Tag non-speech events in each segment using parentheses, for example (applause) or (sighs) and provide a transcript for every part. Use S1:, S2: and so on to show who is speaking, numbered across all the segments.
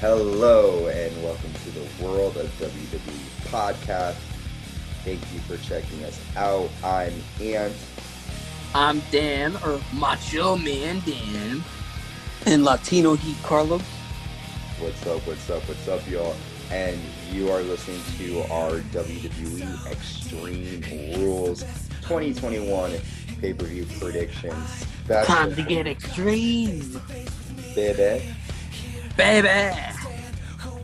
S1: Hello and welcome to the World of WWE podcast. Thank you for checking us out. I'm Ant.
S2: I'm Dan, or Macho Man Dan.
S3: And Latino Heat Carlos.
S1: What's up, what's up, what's up, y'all? And you are listening to our WWE Extreme Rules 2021 pay per view predictions. Special,
S3: Time to get extreme.
S1: baby.
S2: Baby!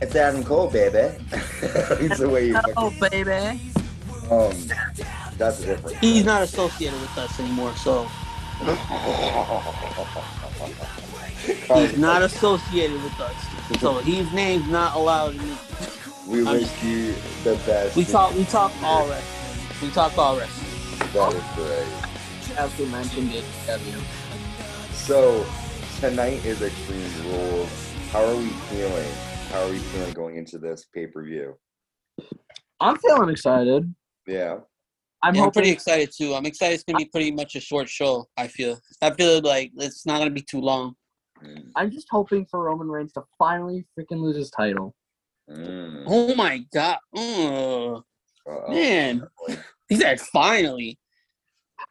S1: It's Adam Cole, baby. (laughs) it's the way you
S2: Oh, baby!
S1: um. That's different.
S3: He's not associated with us anymore, so he's not associated with us. So his name's not allowed in this.
S1: We
S3: I'm
S1: wish you the best.
S3: We talk we talk all wrestling. We talk all wrestling.
S1: That is great.
S2: As we mentioned it, W.
S1: So tonight is Extreme Rules. How are we feeling? How are you feeling going into this pay per view?
S2: I'm feeling excited.
S1: Yeah.
S2: I'm
S3: Yeah, I'm pretty excited too. I'm excited it's gonna be pretty much a short show, I feel. I feel like it's not gonna be too long.
S1: Mm.
S2: I'm just hoping for Roman Reigns to finally freaking lose his title.
S1: Mm.
S3: Oh my god. Oh,
S1: Uh-oh.
S3: man. He said finally.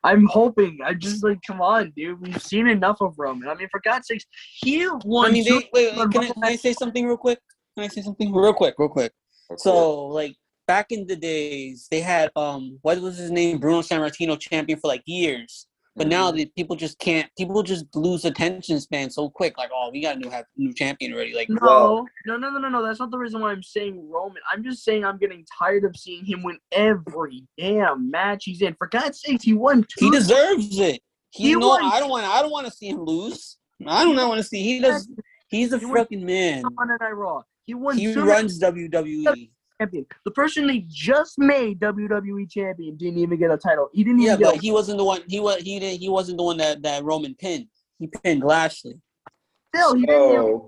S2: I'm hoping. I just like, come on, dude. We've seen enough of Roman. I mean, for God's sakes, he won.
S3: I mean,
S2: two-
S3: they, wait, wait, can, I, can I say something real quick? Can I say something real quick, real quick?
S1: Of course.
S3: So, like back in the days, they had um, what was his name, Bruno Sammartino, champion for like years. But now
S1: Mhm.
S3: the people just can't. People just lose attention span so quick. Like, oh, we got a new have new champion already. Like,
S2: No,
S1: Well-
S2: no, no, no, no, no. That's not the reason why I'm saying Roman. I'm just saying I'm getting tired of seeing him win every damn match he's in. For God's sakes, he won two.
S3: he deserves it. He,
S2: He
S3: no,
S2: won-
S3: I don't want. I don't want to see him lose. I do not want to see. He does. He's a
S2: He won-
S3: fucking man.
S2: on Night Raw. He won
S3: He runs WWE.
S2: champion. The person they just made WWE champion didn't even get a title. He didn't
S3: Yeah,
S2: even get
S3: but he wasn't the one. He was. He didn't. He wasn't the one that that Roman pinned. He pinned Lashley.
S2: still. He didn't. Even,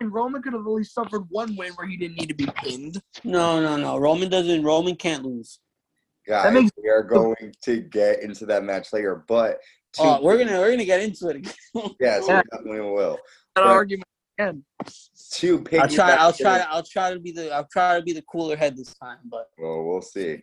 S2: and Roman could have at least suffered one win where he didn't need to be pinned.
S3: No, no, no. Roman doesn't. Roman can't lose.
S1: guys,
S2: makes-
S1: we are going to get into that match later, but two-
S3: Oh, we're gonna we're gonna get into it. Again.
S1: yes,
S2: Yeah.
S1: we definitely will.
S2: That
S1: But-
S2: argument again.
S1: Two
S3: I'll try. I'll try. I'll try to be the. I'll try to be the cooler head this time. But
S1: Well, we'll see.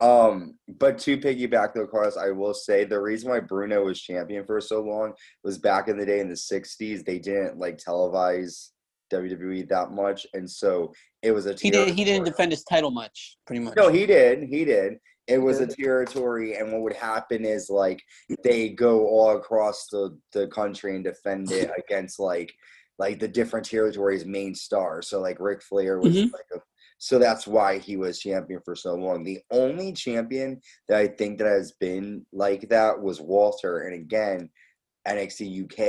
S1: Um, but to piggyback though, Carlos, I will say the reason why Bruno was champion for so long was back in the day in the '60s. They didn't like televise WWE that much, and so it was a.
S3: he didn't. He didn't defend his title much. Pretty much.
S1: No, he did. He did. It was a territory, and what would happen is like they go all across the, the country and defend it (laughs) against like like the different territories' main stars. So like Ric Flair was
S3: Mhm.
S1: like a, so that's why he was champion for so long. The only champion that I think that has been like that was Walter, and again, NXT UK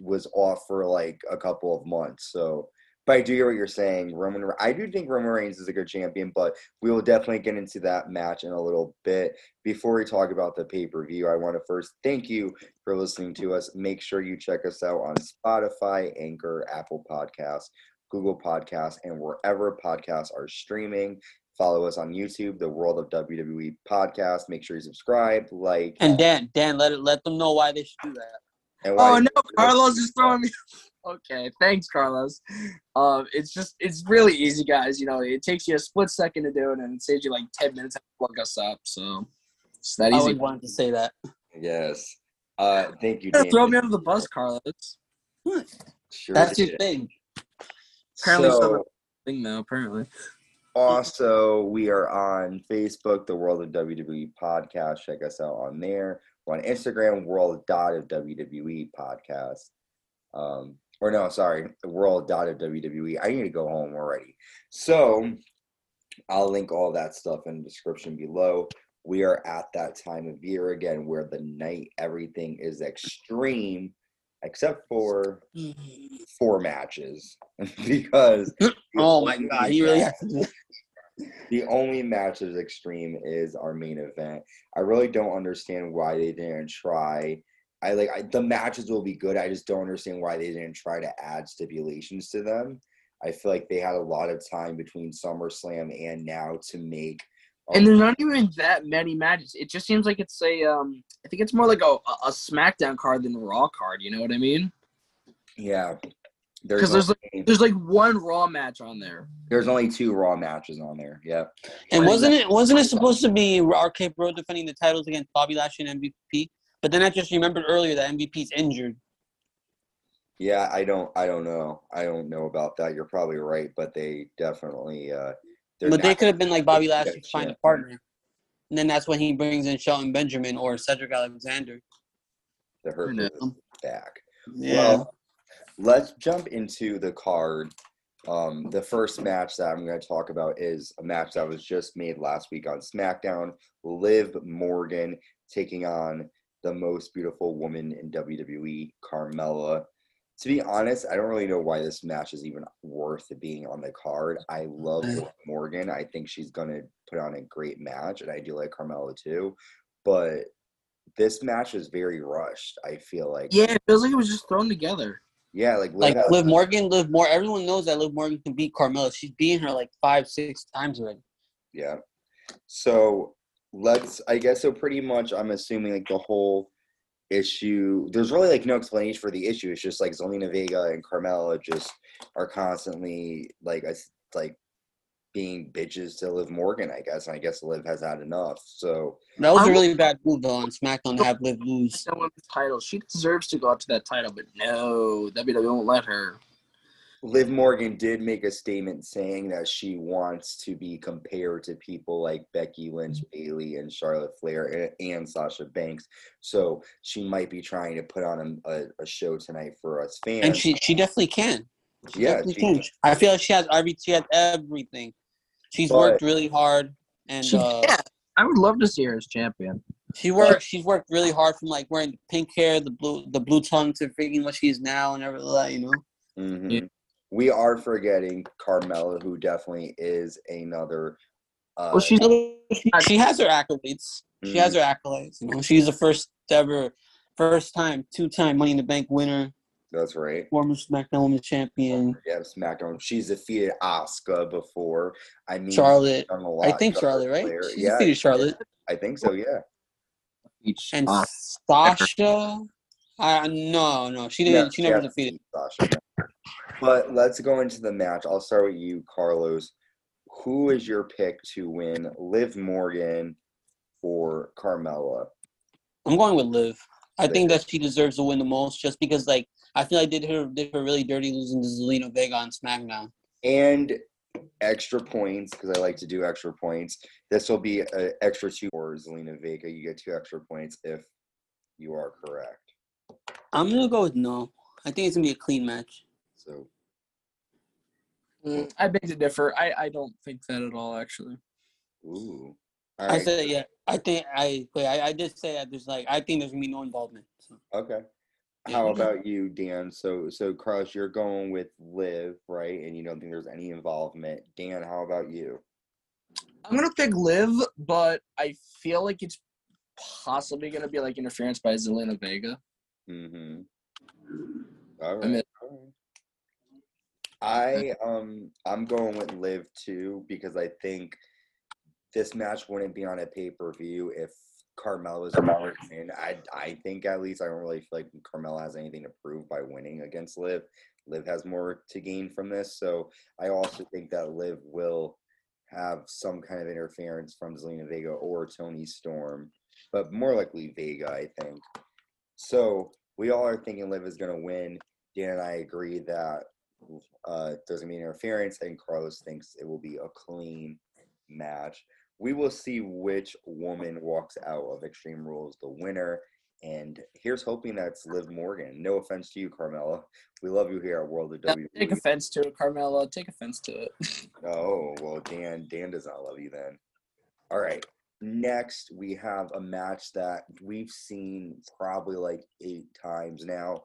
S1: was off for like a couple of months. So, but I do hear what you're saying, Roman. I do think Roman Reigns is a good champion, but we will definitely get into that match in a little bit. Before we talk about the pay per view, I want to first thank you for listening to us. Make sure you check us out on Spotify, Anchor, Apple Podcasts, Google Podcasts, and wherever podcasts are streaming. Follow us on YouTube, the World of WWE podcast. Make sure you subscribe, like,
S3: And Dan, Dan, let it let them know why they should do that.
S1: and
S2: Oh no, Carlos is throwing me. Okay, thanks, Carlos. Um, it's just it's really easy, guys. You know, it takes you a split second to do it, and it saves you like ten minutes to plug us up. So it's that
S3: I
S2: easy.
S3: always wanted to say that.
S1: Yes. Uh, thank you.
S2: You're throw me under the bus, Carlos.
S1: Sure
S3: That's your thing.
S2: Apparently so.
S1: So,
S2: Thing though, apparently.
S1: also, we are on Facebook, the World of WWE podcast. Check us out on there. We're on Instagram, World Dot of WWE podcast. Um, or no, sorry, the World Dot of WWE. I need to go home already. So I'll link all that stuff in the description below. We are at that time of year again where the night everything is extreme, except for mm-hmm. four matches (laughs) because (laughs)
S3: Oh my
S1: only
S3: god, he really has (laughs) to
S1: the only match that's extreme is our main event. I really don't understand why they didn't try. I like I, the matches will be good. I just don't understand why they didn't try to add stipulations to them. I feel like they had a lot of time between SummerSlam and now to make. um,
S2: And there's not even that many matches. It just seems like it's a um. I think it's more like a a SmackDown card than a Raw card. You know what I mean?
S1: Yeah. There's
S2: there's
S1: only,
S2: There's like one Raw match on there.
S1: there's only two Raw matches on there. Yeah.
S3: And wasn't it wasn't it supposed to be RK Bro defending the titles against Bobby Lashley and MVP? But then I just remembered earlier that MVP's injured.
S1: Yeah, I don't I don't know. I don't know about that. You're probably right, but they definitely uh
S3: But they could have been like Bobby
S1: Yeah,
S3: Lashley to find a partner. And then that's when he brings in Shelton Benjamin or Cedric Alexander.
S1: the hurt
S2: I know.
S1: is back.
S3: Yeah.
S1: Well, let's jump into the card. Um, the first match that I'm going to talk about is a match that was just made last week on SmackDown. Liv Morgan taking on the most beautiful woman in WWE, Carmella. To be honest, I don't really know why this match is even worth being on the card. I love Morgan. I think she's going to put on a great match, and I do like Carmella too. But this match is very rushed. I feel like
S2: Yeah, it feels like it was just thrown together.
S1: yeah, like Liv
S3: like Liv Morgan, Liv More. Everyone knows that Liv Morgan can beat Carmella. She's beaten her like five, six times already.
S1: Yeah. So let's I guess so pretty much I'm assuming like the whole issue there's really like no explanation for the issue. It's just like Zelina Vega and Carmella just are constantly like I like being bitches to Liv Morgan, I guess. And I guess Liv has had enough. So
S3: That was
S2: I
S3: a
S2: would-
S3: really bad move though on SmackDown to have Liv lose.
S2: That women's title. She deserves to go up to that title, but no, WWE won't let her.
S1: Liv Morgan did make a statement saying that she wants to be compared to people like Becky Lynch, Bayley, and Charlotte Flair and, and Sasha Banks. So she might be trying to put on a, a, a show tonight for us fans.
S3: And she she definitely can. She
S1: yeah,
S3: definitely
S1: she-
S3: can. I feel like she has every she has everything. She's
S1: But-
S3: worked really hard and
S2: She,
S3: uh,
S2: yeah, I would love to see her as champion.
S3: she worked she's worked really hard from like wearing the pink hair, the blue the blue tongue to freaking what she is now and everything like that, you know.
S1: Mhm.
S2: Yeah.
S1: We are forgetting Carmella, who definitely is another. Uh,
S2: Well, she's
S3: She, she has her accolades. She has her accolades. You know, she's the first ever, first time, two time Money in the Bank winner,
S1: that's right.
S3: former SmackDown Women's Champion,
S1: Yeah, SmackDown. She's defeated Asuka before. I mean,
S3: Charlotte.
S1: a lot.
S3: I think Charlotte, right?
S1: Flair.
S3: She
S1: Yeah,
S3: defeated Charlotte
S1: I think so. Yeah.
S3: and
S2: uh,
S3: Sasha. I no, no, she didn't.
S1: No,
S3: she never
S1: hasn't
S3: defeated.
S1: beat Sasha. But let's go into the match. I'll start with you, Carlos. Who is your pick to win? Liv Morgan or Carmella?
S3: I'm going with Liv. I think that she deserves to win the most, just because like I feel like did her did her really dirty losing to Zelina Vega on SmackDown.
S1: And extra points because I like to do extra points. This will be an extra two for Zelina Vega. You get two extra points if you are correct.
S3: I'm gonna go with no. I think it's gonna be a clean match.
S1: So
S2: mm, I beg to differ. I, I don't think that at all, actually.
S1: ooh. All
S3: I said yeah. I think I wait. I, I did say that there's like I think there's gonna be no involvement. So.
S1: Okay. How about you, Dan? So, so Carlos, you're going with Liv, right? And you don't think there's any involvement. Dan, how about you?
S2: I'm gonna pick Liv, but I feel like it's possibly gonna be like interference by Zelina Vega.
S1: Mm-hmm. All
S2: I mean-
S1: all right. (laughs) I um I'm going with Liv too because I think this match wouldn't be on a pay per view if Carmella was in. I I think at least I don't really feel like Carmella has anything to prove by winning against Liv. Liv has more to gain from this, so I also think that Liv will have some kind of interference from Zelina Vega or Toni Storm, but more likely Vega, I think. So we all are thinking Liv is going to win. Dan and I agree that uh, to be interference, and Carlos thinks it will be a clean match. We will see which woman walks out of Extreme Rules the winner. And here's hoping that's Liv Morgan. No offense to you, Carmella. We love you here at World of
S2: No,
S1: WWE.
S2: take offense to it, Carmella. Take offense to it. (laughs)
S1: Oh, well, Dan, Dan does not love you then. All right. Next, we have a match that we've seen probably like eight times now.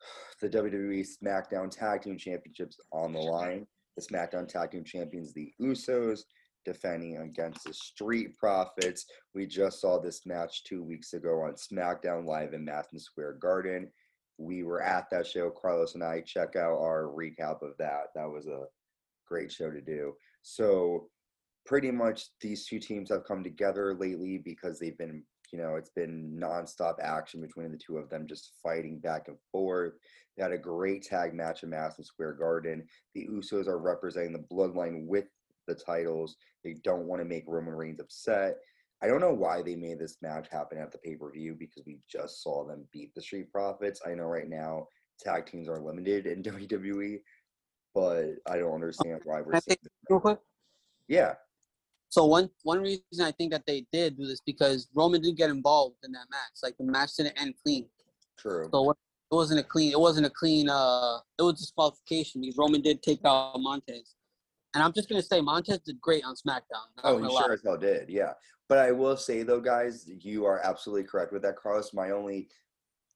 S1: (sighs) The WWE SmackDown Tag Team Championships on the line. The SmackDown Tag Team Champions, the Usos, defending against the Street Profits. We just saw this match two weeks ago on SmackDown Live in Madison Square Garden. We were at that show. Carlos and I check out our recap of that. That was a great show to do. So pretty much these two teams have come together lately because they've been you know, it's been nonstop action between the two of them, just fighting back and forth. They had a great tag match in Madison Square Garden. The Usos are representing the bloodline with the titles. They don't want to make Roman Reigns upset. I don't know why they made this match happen at the pay per view because we just saw them beat the Street Profits. I know right now tag teams are limited in (laughs) WWE, but I don't understand why we're. Seeing
S3: real quick?
S1: Yeah,
S3: So one one reason I think that they did do this because Roman didn't get involved in that match. Like the match didn't end clean.
S1: true.
S3: So it wasn't a clean. It wasn't a clean. Uh, it was disqualification because Roman did take out Montez. And I'm just gonna say Montez did great on SmackDown.
S1: Oh, he sure as hell did. Yeah. But I will say though, guys, you are absolutely correct with that, Carlos. My only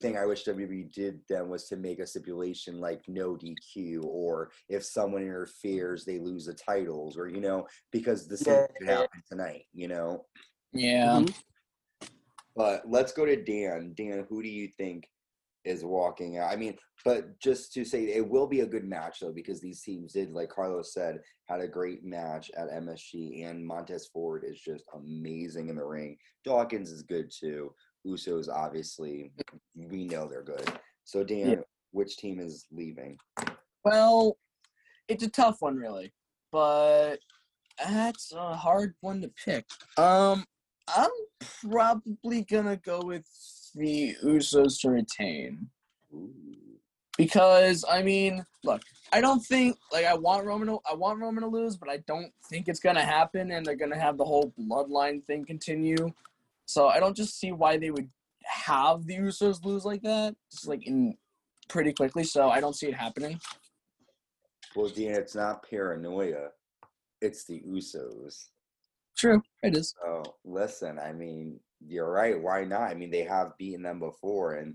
S1: thing I wish WWE did then was to make a stipulation like no DQ or if someone interferes, they lose the titles or you know, because the same
S3: Yeah.
S1: could happen tonight, you know.
S2: Yeah.
S3: Mhm.
S1: But let's go to Dan. Dan, who do you think is walking out? I mean, but just to say it will be a good match though, because these teams did, like Carlos said, had a great match at MSG, and Montez Ford is just amazing in the ring. Dawkins is good too. Usos, obviously, we know they're good. So Dan,
S2: Yeah.
S1: which team is leaving?
S2: Well, it's a tough one, really, but that's a hard one to pick. Um, I'm probably gonna go with the Usos to retain
S1: Ooh.
S2: because I mean, look, I don't think like I want Roman. To, I want Roman to lose, but I don't think it's gonna happen, and they're gonna have the whole bloodline thing continue. So I don't just see why they would have the Usos lose like that, just like in pretty quickly. So I don't see it happening.
S1: Well, Dan, it's not paranoia; it's the Usos.
S2: True, it is.
S1: Oh, listen, I mean, you're right. Why not? I mean, they have beaten them before, and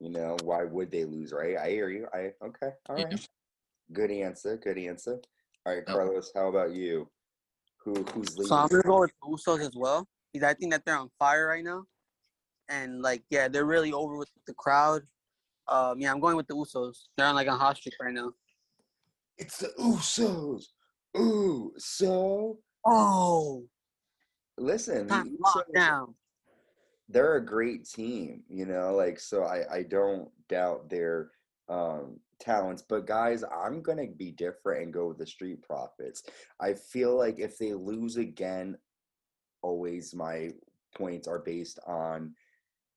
S1: you know, why would they lose, right? I hear you. I okay, All
S2: mm-hmm.
S1: right. Yeah. Good answer. Good answer. All right,
S2: Yep.
S1: Carlos, how about you? Who who's leading?
S3: So I'm gonna go with the Usos as well. I think that they're on fire right now, and like yeah, they're really over with the crowd. Um, yeah, I'm going with the Usos. They're on like a hot streak right now.
S1: It's the Usos. Ooh, so
S3: Oh,
S1: listen,
S3: time
S1: they're a great team, you know, like so I I don't doubt their um talents, but guys, I'm going to be different and go with the Street Profits. I feel like if they lose again, always my points are based on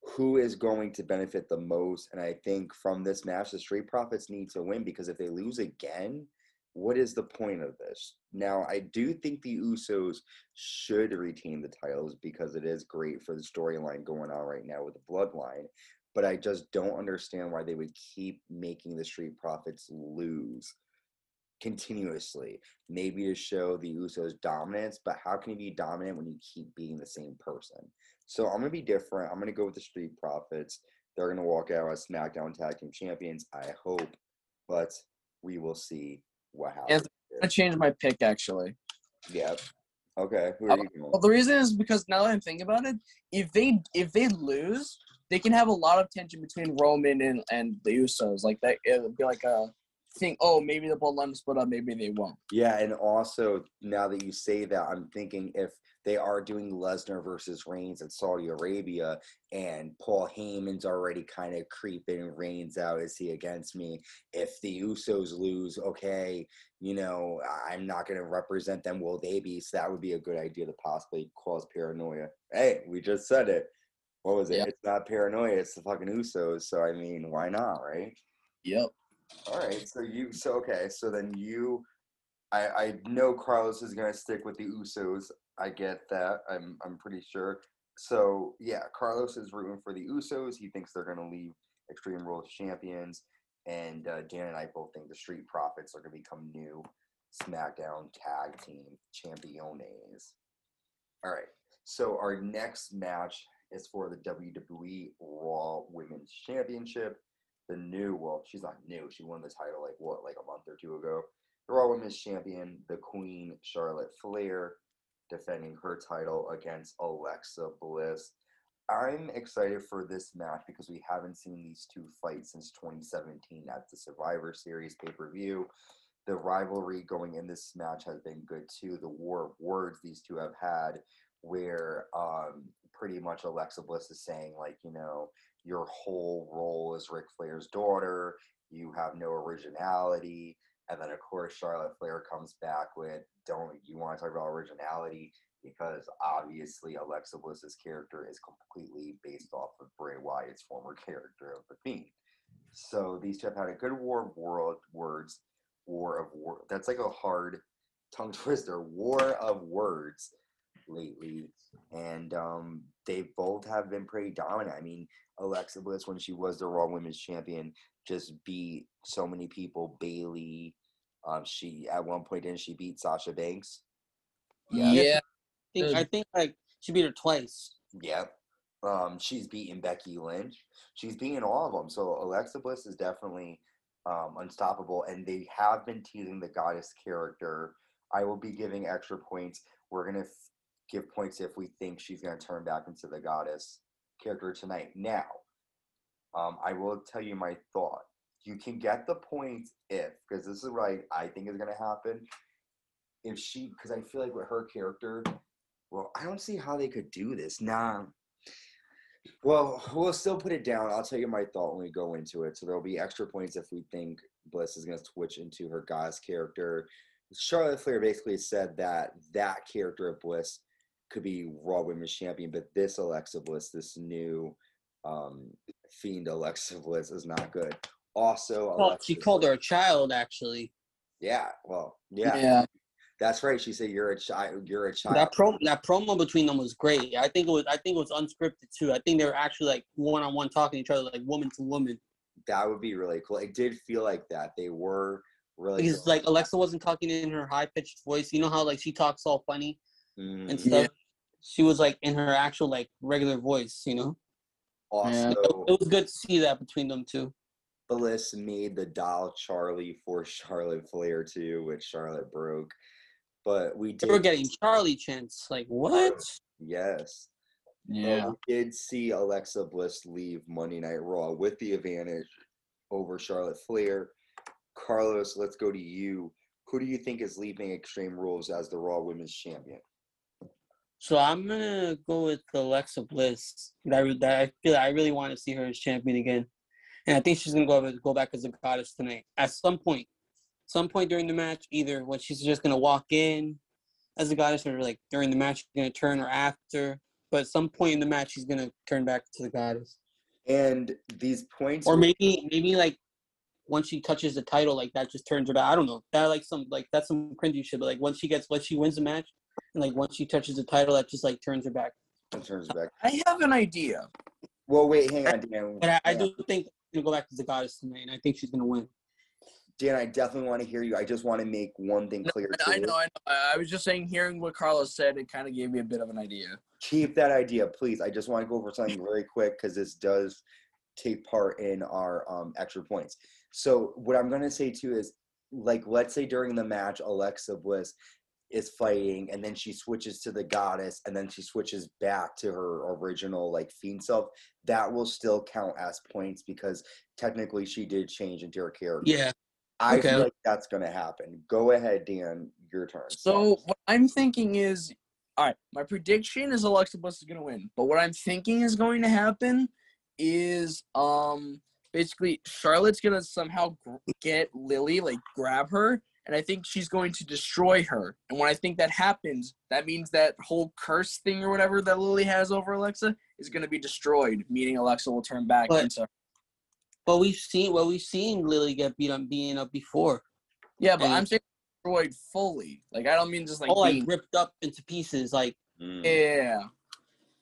S1: who is going to benefit the most and I think from this match the Street Profits need to win because if they lose again, what is the point of this? Now, I do think the Usos should retain the titles because it is great for the storyline going on right now with the bloodline. But I just don't understand why they would keep making the Street Profits lose continuously. Maybe to show the Usos dominance, but how can you be dominant when you keep being the same person? So I'm gonna be different. I'm gonna go with the Street Profits. They're gonna walk out as SmackDown Tag Team Champions. I hope, but we will see what happens.
S2: I'm gonna change my pick actually.
S1: Yeah. Okay. Who are uh, you?
S2: Well, the reason is because now that I'm thinking about it, if they if they lose, they can have a lot of tension between Roman and and the Usos. Like that, it'll be like a thing. Oh, maybe the bloodline split up. Maybe they won't.
S1: Yeah, and also now that you say that, I'm thinking if they are doing Lesnar versus Reigns in Saudi Arabia, and Paul Heyman's already kind of creeping Reigns out, is he against me? If the Usos lose, okay, you know, I'm not going to represent them. Will they be? So that would be a good idea to possibly cause paranoia. Hey, we just said it. What was it?
S2: Yeah.
S1: It's not paranoia. It's the fucking Usos. So I mean, why not, right?
S2: Yep.
S1: All right, so you so okay, so then you I I know Carlos is gonna stick with the Usos. I get that. I'm I'm pretty sure. So yeah, Carlos is rooting for the Usos. He thinks they're gonna leave Extreme Rules champions, and uh, Dan and I both think the Street Profits are gonna become new SmackDown Tag Team Championes. All right, so our next match is for the WWE Raw Women's Championship the new well she's not new she won the title like what like a month or two ago. The raw women's champion the queen charlotte flair defending her title against alexa bliss. I'm excited for this match because we haven't seen these two fight since 2017 at the survivor series pay-per-view. The rivalry going in this match has been good too. The war of words these two have had where um, pretty much Alexa Bliss is saying like, you know, your whole role is Ric Flair's daughter. You have no originality. And then of course Charlotte Flair comes back with, "Don't you want to talk about originality?" Because obviously Alexa Bliss's character is completely based off of Bray Wyatt's former character of the Fiend. So these two have had a good war of world words, war of war. That's like a hard tongue (laughs) twister. War of words lately, and um, they both have been pretty dominant. I mean, Alexa Bliss when she was the Raw Women's Champion just beat so many people. Bayley, um, she at one point didn't she beat Sasha Banks?
S2: Yeah.
S3: I think, I think like she beat her twice.
S1: Yep. Um, she's beaten Becky Lynch. She's beaten all of them. So Alexa Bliss is definitely um, unstoppable, and they have been teasing the goddess character. I will be giving extra points. We're gonna f- give points if we think she's gonna turn back into the goddess character tonight. Now, um, I will tell you my thought. You can get the points if, because this is what I, I think is gonna happen. If she, because I feel like with her character, well, I don't see how they could do this. Nah. Well, we'll still put it down. I'll tell you my thought when we go into it. So there'll be extra points if we think Bliss is going to switch into her goddess character. Charlotte Flair basically said that that character of Bliss could be Raw Women's Champion, but this Alexa Bliss, this new um, fiend Alexa (laughs) Bliss, is not good. Also,
S3: Well,
S1: Alexa
S3: she called her a child, actually.
S1: Yeah, well, yeah,
S2: Yeah.
S1: that's right. She said you're a child. You're a child.
S3: That pro that promo between them was great. I think it was I think it was unscripted too. I think they were actually like one on one talking to each other like woman to woman.
S1: that would be really cool. It did feel like that. They were really
S3: Because
S1: going-
S3: like Alexa wasn't talking in her high pitched voice. You know how like she talks all funny
S1: Mhm.
S3: and
S2: Yeah.
S3: stuff. She was like in her actual like regular voice. You know,
S1: also
S3: it was good to see that between them two.
S1: Bliss made the doll Charlie for Charlotte Flair too, which Charlotte broke. But we
S3: They
S1: did
S3: were getting Charlie chance. Like what?
S1: yes. But
S2: Yeah.
S1: we did see Alexa Bliss leave Monday Night Raw with the advantage over Charlotte Flair. Carlos, let's go to you. Who do you think is leaving Extreme Rules as the Raw Women's Champion?
S3: So I'm gonna go with Alexa Bliss. That, I- that I feel I really want to see her as champion again, and I think she's gonna go go back as a goddess tonight at some point. Some point during the match, either when she's just gonna walk in as a goddess, or like during the match, she's gonna turn or after. But at some point in the match, she's gonna turn back to the goddess,
S1: And these points
S3: or maybe maybe like once she touches the title, like that just turns her back. I don't know. That like some like that's some cringy shit. But like once she gets once she wins the match, and like once she touches the title, that just like turns her back.
S1: in terms of back.
S2: I have an idea.
S1: Well, wait, hang on, Dan.
S3: But I, I
S1: Hang on.
S3: do think she's gonna go back to the goddess tonight, and I think she's gonna win.
S1: Dan, I definitely want to hear you. I just want to make one thing
S2: No,
S1: clear.
S2: I know, I know. I I was just saying, hearing what Carlos said, it kind of gave me a bit of an idea.
S1: Keep that idea, please. I just want to go over something very quick because this does take part in our um, extra points. So, what I'm going to say too is, like, let's say during the match, Alexa Bliss is fighting, and then she switches to the goddess, and then she switches back to her original like fiend self. That will still count as points because technically she did change into her character.
S3: Yeah.
S1: I
S3: okay.
S1: feel like that's going to happen. Go ahead, Dan. Your turn.
S2: So what I'm thinking is, all right, my prediction is Alexa Bliss is gonna win. But what I'm thinking is going to happen is, um, basically Charlotte's gonna somehow get Lily, like grab her, and I think she's going to destroy her. And when I think that happens, that means that whole curse thing or whatever that Lily has over Alexa is gonna be destroyed, meaning Alexa will turn back
S3: But-
S2: into.
S3: But we've seen well, we've seen Lily get beat up, being up before.
S2: Yeah, but
S3: and-
S2: I'm saying destroyed fully. Like I don't mean just like
S3: oh, like ripped up into pieces. Like,
S1: Mm.
S2: Yeah.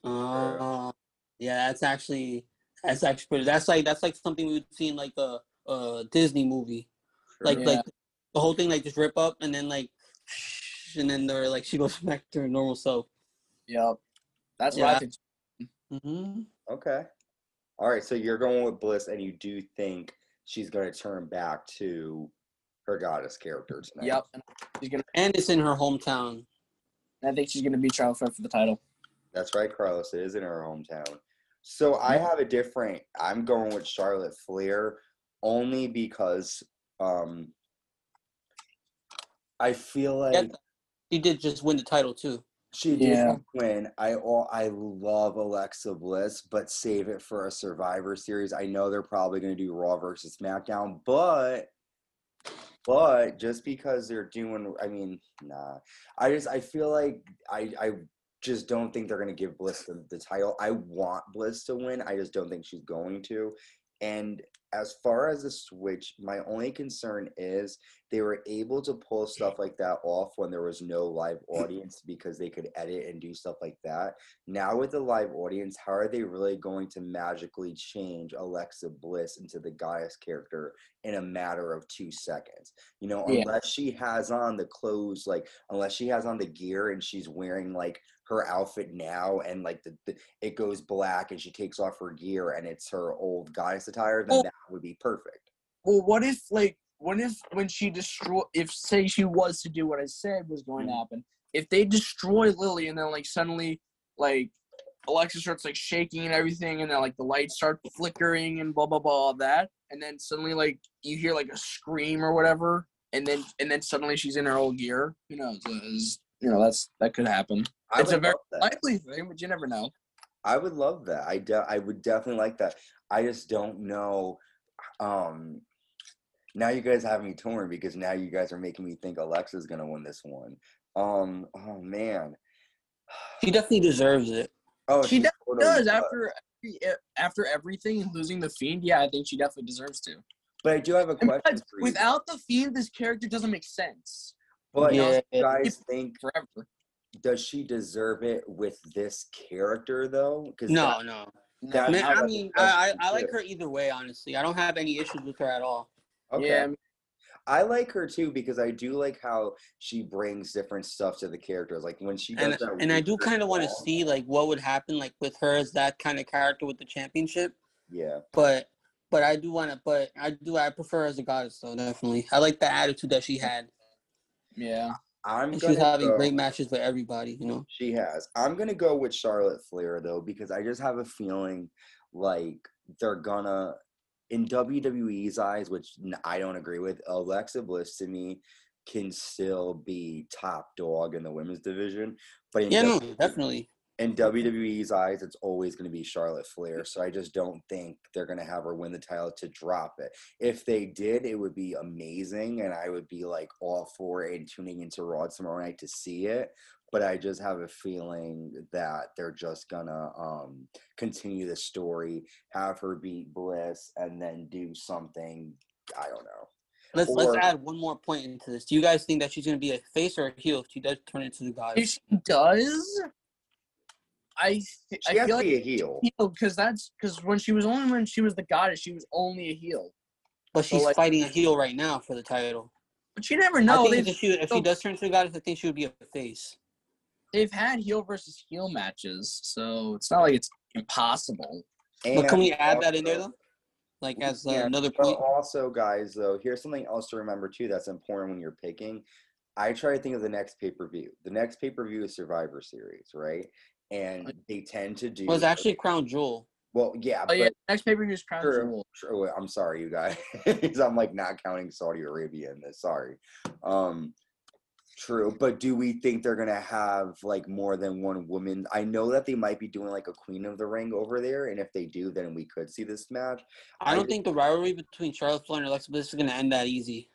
S3: uh, yeah, that's actually that's actually pretty. That's like that's like something we would see in like a a Disney movie. Like
S2: Yeah.
S3: like the whole thing like just rip up and then like, (laughs) and then they're like she goes (laughs) back to her normal self.
S2: Yep. That's what
S3: Yeah.
S2: I think.
S3: hmm
S1: Okay. All right. So you're going with Bliss, and you do think she's going to turn back to her goddess character tonight.
S2: Yep. And she's gonna.
S3: And it's in her hometown.
S2: I think she's gonna be Charlotte for the title.
S1: That's right, Carlos. It is in her hometown. So I have a different. I'm going with Charlotte Flair only because um I feel like
S3: Yeah. She did just win the title too.
S1: She did
S2: Yeah.
S1: win. I all I love Alexa Bliss, but save it for a Survivor Series. I know they're probably going to do Raw versus SmackDown, but but just because they're doing, I mean, nah. I just I feel like I I just don't think they're going to give Bliss the, the title. I want Bliss to win. I just don't think she's going to. And as far as the switch, my only concern is they were able to pull stuff like that off when there was no live audience because they could edit and do stuff like that. Now with the live audience, how are they really going to magically change Alexa Bliss into the goddess character in a matter of two seconds? You know,
S2: Yeah.
S1: unless she has on the clothes, like unless she has on the gear and she's wearing like her outfit now and like the, the it goes black and she takes off her gear and it's her old goddess attire, then
S2: Well-
S1: that would be perfect.
S2: Well, what if like what if when she destroy if say she was to do what I said was going to
S1: Mhm.
S2: happen, if they destroy Lily and then like suddenly like Alexa starts like shaking and everything and then like the lights start flickering and blah blah blah all that and then suddenly like you hear like a scream or whatever and then and then suddenly she's in her old gear. Who knows? You know that's that could happen.
S1: I
S2: it's a very likely thing, but you never know.
S1: I would love that. I de- I would definitely like that. I just don't know. Um, now you guys have me torn because now you guys are making me think Alexa's gonna win this one. Um, oh man.
S3: She definitely deserves it.
S1: Oh,
S2: She
S1: she
S2: definitely
S1: totally
S2: does after after everything losing the fiend. Yeah, I think she definitely deserves to.
S1: But I do have a question
S2: besides,
S1: for you.
S2: without the fiend, this character doesn't make sense
S1: but
S3: Yeah.
S1: you guys think
S2: forever.
S1: Does she deserve it with this character though? Because
S3: No, no.
S1: That's
S3: Man, I mean, I, I, I like her either way. Honestly, I don't have any issues with her at all.
S1: okay.
S2: Yeah, I mean,
S1: I like her too because I do like how she brings different stuff to the characters. Like when she does
S3: And
S1: that,
S3: and I do kind of want to see like what would happen like with her as that kind of character with the championship.
S1: Yeah.
S3: But but I do want to. But I do. I prefer her as a goddess though. Definitely, I like the attitude that she had.
S2: yeah.
S1: I'm
S3: she's having
S1: go-
S3: great matches with everybody. You know.
S1: She has. I'm gonna go with Charlotte Flair though because I just have a feeling like they're gonna, in WWE's eyes, which I don't agree with. Alexa Bliss to me can still be top dog in the women's division, but in
S3: Yeah, no, definitely.
S1: In WWE's eyes, it's always going to be Charlotte Flair. So I just don't think they're going to have her win the title to drop it. If they did, it would be amazing, and I would be like all for it and tuning into Raw tomorrow night to see it. But I just have a feeling that they're just gonna um, continue the story, have her beat Bliss, and then do something. I don't know.
S3: Let's let's add one more point into this. Do you guys think that she's gonna be a face or a heel if she does turn into the
S2: If
S3: goddess?
S2: she does, I th-
S1: She
S2: I
S1: has
S2: feel
S1: to
S2: like
S1: be a heel.
S2: because that's because when she was only when she was the goddess, she was only a heel.
S3: But
S2: So,
S3: she's
S2: like-
S3: fighting a heel right now for the title.
S2: But you never
S3: I
S2: know.
S3: think
S2: They've
S3: if she if she does turn into the goddess, I think she would be a face.
S2: they've had heel versus heel matches, so it's not like it's impossible.
S3: But can we
S1: And
S3: add that in there though? Like as uh,
S1: can,
S3: another
S1: but
S3: point.
S1: also, guys, though, here's something else to remember too that's important when you're picking. I try to think of the next pay per view. The next pay per view is Survivor Series, right? And they tend to do.
S3: Well, it's actually Crown Jewel.
S1: Well, yeah,
S2: Oh
S1: but
S2: yeah, next pay per view is Crown
S1: True.
S2: Jewel.
S1: True. I'm sorry, you guys. (laughs) I'm like not counting Saudi Arabia in this. Sorry. Um, true, but do we think they're gonna have like more than one woman? I know that they might be doing like a Queen of the Ring over there, and if they do, then we could see this match.
S3: I
S1: I
S3: don't
S1: just-
S3: think the rivalry between Charlotte Flair and Alexa Bliss is gonna end that easy.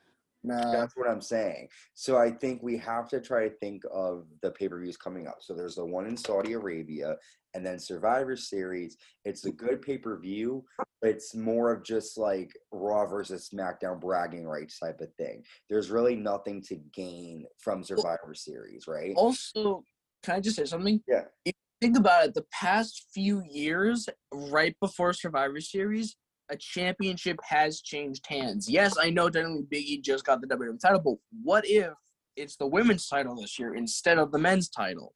S2: No,
S1: That's what I'm saying. So I think we have to try to think of the pay per views coming up. So there's the one in Saudi Arabia, and then Survivor Series. It's a good pay per view, but it's more of just like Raw versus SmackDown bragging rights type of thing. There's really nothing to gain from Survivor Series, right?
S2: also, can I just say something?
S1: Yeah.
S2: If you think about it, the past few years, right before Survivor Series, a championship has changed hands. Yes, I know technically Big E just got the WWE title, but what if it's the women's title this year instead of the men's title?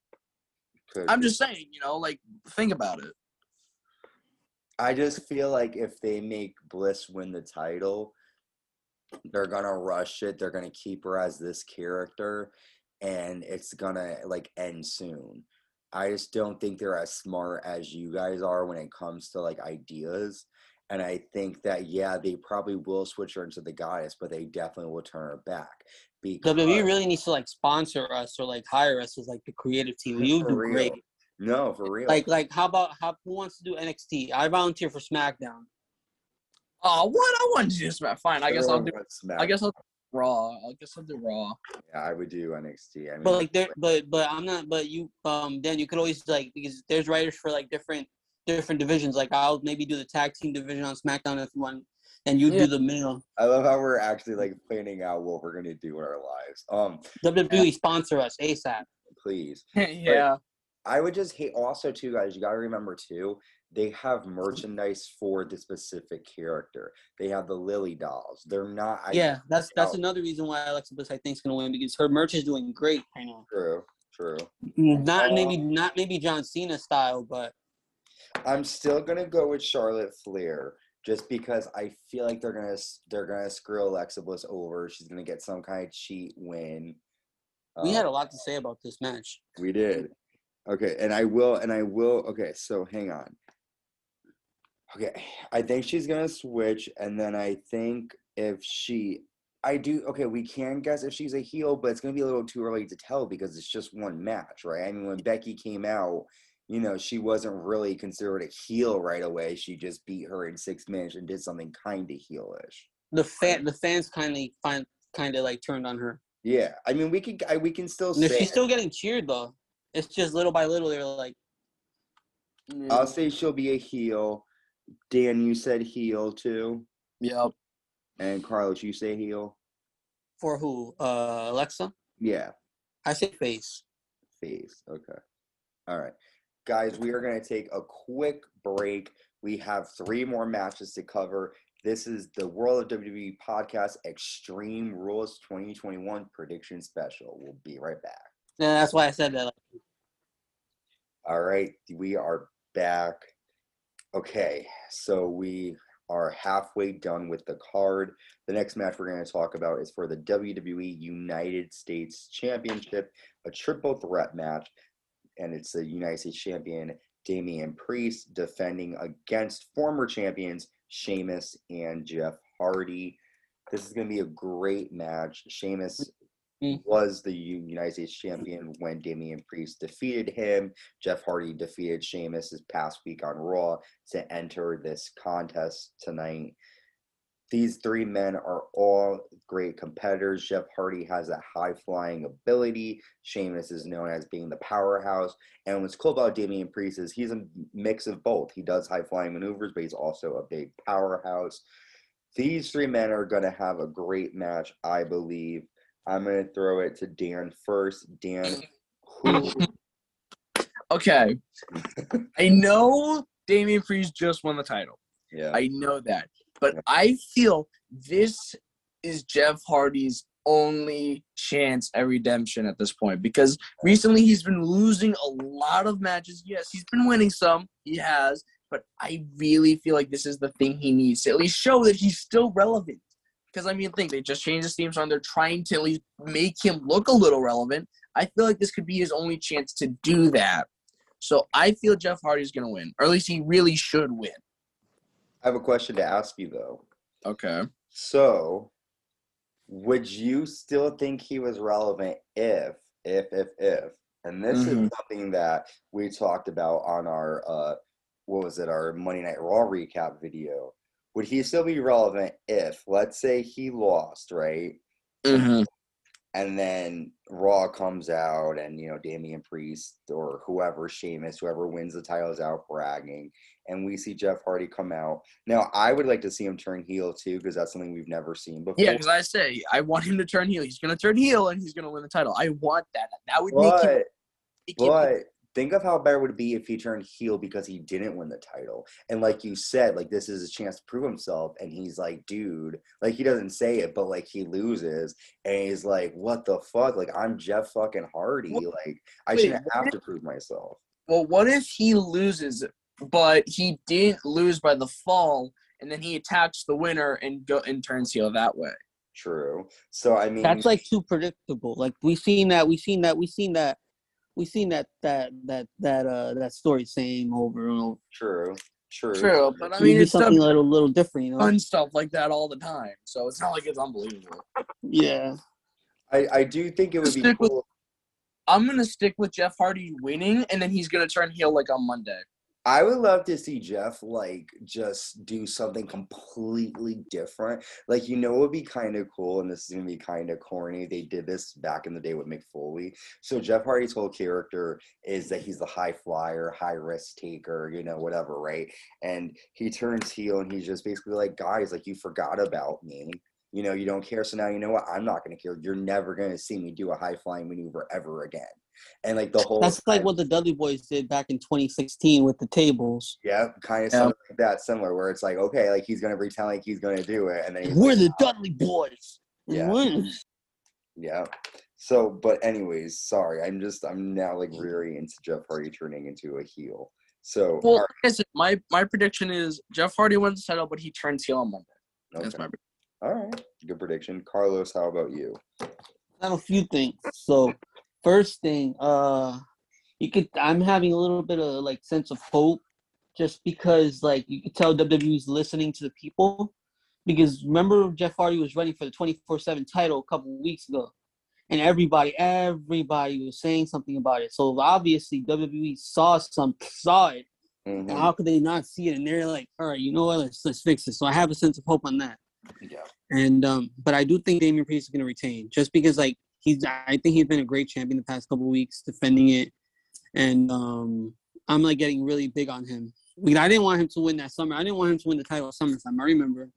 S1: Could
S2: I'm
S1: be.
S2: just saying, you know, like think about it.
S1: I just feel like if they make Bliss win the title, they're gonna rush it. They're gonna keep her as this character, and it's gonna like end soon. I just don't think they're as smart as you guys are when it comes to like ideas. And I think that yeah, they probably will switch her into the goddess, but they definitely will turn her back. Because
S3: WWE really needs to like sponsor us or like hire us as like the creative team. (laughs) You do
S1: real.
S3: great.
S1: no, for real.
S3: Like like how about how who wants to do NXT? I volunteer for SmackDown.
S2: Oh, what? I want to do Smack. Fine. I guess I'll
S1: Everyone
S2: do.
S1: wants Smack.
S2: I guess I'll do Raw. I guess I'll do Raw.
S1: yeah, I would do NXT. I mean,
S3: But like there but but I'm not but you um then you could always like because there's writers for like different different divisions. Like I'll maybe do the tag team division on SmackDown if you want and you
S2: Yeah.
S3: do the male.
S1: I love how we're actually like planning out what we're gonna do in our lives. Um,
S3: WWE sponsor us ASAP.
S1: please. (laughs)
S2: yeah.
S1: I would just hate also too, guys. You gotta remember too. They have merchandise for the specific character. They have the Lily dolls. They're not. I,
S3: yeah, that's that's
S1: out.
S3: another reason why Alexa Bliss I think is gonna win because her merch is doing great right now.
S1: True. True.
S3: Not
S1: Uh,
S3: maybe not maybe John Cena style, but
S1: I'm still gonna go with Charlotte Flair just because I feel like they're gonna they're gonna screw Alexa Bliss over. She's gonna get some kind of cheat win.
S3: we had
S1: Um,
S3: a lot to say about this match.
S1: We did. Okay, and I will, and I will. Okay, so hang on. Okay, I think she's gonna switch, and then I think if she, I do. Okay, we can guess if she's a heel, but it's gonna be a little too early to tell because it's just one match, right? I mean, when Becky came out, you know, she wasn't really considered a heel right away. She just beat her in six minutes and did something kind of heelish.
S3: The fan the fans kindly find kind of like turned on her.
S1: Yeah, I mean, we could, I, we can still
S3: No,
S1: say.
S3: she's still getting cheered though. It's just little by little they're like mm,
S1: I'll mm, say mm. she'll be a heel. Dan, you said heel too.
S2: Yep.
S1: And Carlos, you say heel?
S3: for who? Uh Alexa?
S1: Yeah,
S3: I say face.
S1: face. Okay. All right. Guys, we are going to take a quick break. We have three more matches to cover. This is the World of WWE podcast Extreme Rules 2021 prediction special. We'll be right back.
S3: Yeah, that's why I said that.
S1: All right, we are back. Okay, so we are halfway done with the card. The next match we're going to talk about is for the WWE United States Championship, a triple threat match, and it's the United States Champion Damian Priest defending against former champions Sheamus and Jeff Hardy. This is going to be a great match. Sheamus
S3: Mm.
S1: was the United States champion when Damian Priest defeated him. Jeff Hardy defeated Sheamus this past week on Raw to enter this contest tonight. These three men are all great competitors. Jeff Hardy has that high flying ability. Sheamus is known as being the powerhouse. And what's cool about Damian Priest is he's a mix of both. He does high flying maneuvers, but he's also a big powerhouse. These three men are going to have a great match, I believe. I'm going to throw it to Dan first. Dan, who (laughs)
S2: Okay. (laughs) I know Damian Priest just won the title.
S1: Yeah.
S2: I know that. But I feel this is Jeff Hardy's only chance at redemption at this point because recently he's been losing a lot of matches. Yes, he's been winning some. He has. But I really feel like this is the thing he needs to at least show that he's still relevant. Because I mean, think they just changed his theme song. They're trying to at least make him look a little relevant. I feel like this could be his only chance to do that. So I feel Jeff Hardy's gonna win, or at least he really should win.
S1: I have a question to ask you, though.
S2: Okay.
S1: So, would you still think he was relevant if, if, if, if? And this is
S2: Mhm.
S1: something that we talked about on our, uh, what was it, our Monday Night Raw recap video. Would he still be relevant if, let's say, he lost, right?
S2: Mm-hmm.
S1: And then Raw comes out, and you know Damian Priest or whoever, Sheamus, whoever wins the title is out bragging, and we see Jeff Hardy come out. Now, I would like to see him turn heel too, because that's something we've never seen before.
S2: Yeah, because I say I want him to turn heel. He's gonna turn heel and he's gonna win the title. I want that. That would make him.
S1: but
S2: him-
S1: think of how bad it would be if he turned heel because he didn't win the title. And like you said, like this is his chance to prove himself. And he's like, dude, like he doesn't say it, but like he loses, and he's like, what the fuck? Like I'm Jeff fucking Hardy. Like I shouldn't have
S2: if-
S1: to prove myself.
S2: well, what if he loses, but he didn't lose by the fall, and then he attacks the winner and go and turns heel that way?
S1: True. So I mean,
S3: That's like too predictable. Like we've seen that, We've seen that, We've seen that, We've seen that that that that uh that story same over and over.
S1: true. True.
S2: True, but I mean, it's
S3: something a little, little different, you know.
S2: fun stuff like that all the time, so it's not like it's unbelievable.
S3: Yeah.
S1: I, I do think it would be
S2: Stick with-
S1: cool.
S2: I'm gonna stick with Jeff Hardy winning, and then he's gonna turn heel like on Monday.
S1: I would love to see Jeff like just do something completely different. Like you know, it would be kind of cool, and this is gonna be kind of corny. They did this back in the day with Mick Foley. So Jeff Hardy's whole character is that he's the high flyer, high risk taker, you know, whatever, right? And he turns heel, and he's just basically like, guys, like you forgot about me. You know, you don't care. So now you know what? I'm not gonna care. You're never gonna see me do a high flying maneuver ever again. And like the whole
S3: That's like what the Dudley Boys did back in 2016 with the tables.
S1: Yeah, kind of
S2: Yeah.
S1: something like that, similar, where it's like, okay, like he's gonna pretend like he's gonna do it, and then he's
S3: We're
S1: like,
S3: the
S1: "Nah."
S3: Dudley Boys.
S1: Yeah.
S3: What?
S1: yeah. So, but anyways, sorry, I'm just I'm now like really into Jeff Hardy turning into a heel. So,
S2: Well,
S1: all
S2: like I said, my my prediction is Jeff Hardy wins the title, but he turns heel on Monday.
S1: right,
S2: That's my prediction.
S1: all right, good prediction, Carlos. How about you?
S3: I have a few things. So, first thing, uh, you could. I'm having a little bit of like sense of hope, just because like you could tell WWE's listening to the people. Because remember, Jeff Hardy was running for the 24/7 title a couple weeks ago, and everybody, everybody was saying something about it. So obviously, WWE saw some, saw it.
S1: Mhm.
S3: And how could they not see it? And they're like, all right, you know what? Let's let's fix it. So I have a sense of hope on that.
S1: Yeah,
S3: And um, but I do think Damian Priest is going to retain, just because like he's. I think he's been a great champion the past couple weeks, defending it, and um, I'm like getting really big on him. I mean, I didn't want him to win that summer. I didn't want him to win the title at SummerSlam. I remember,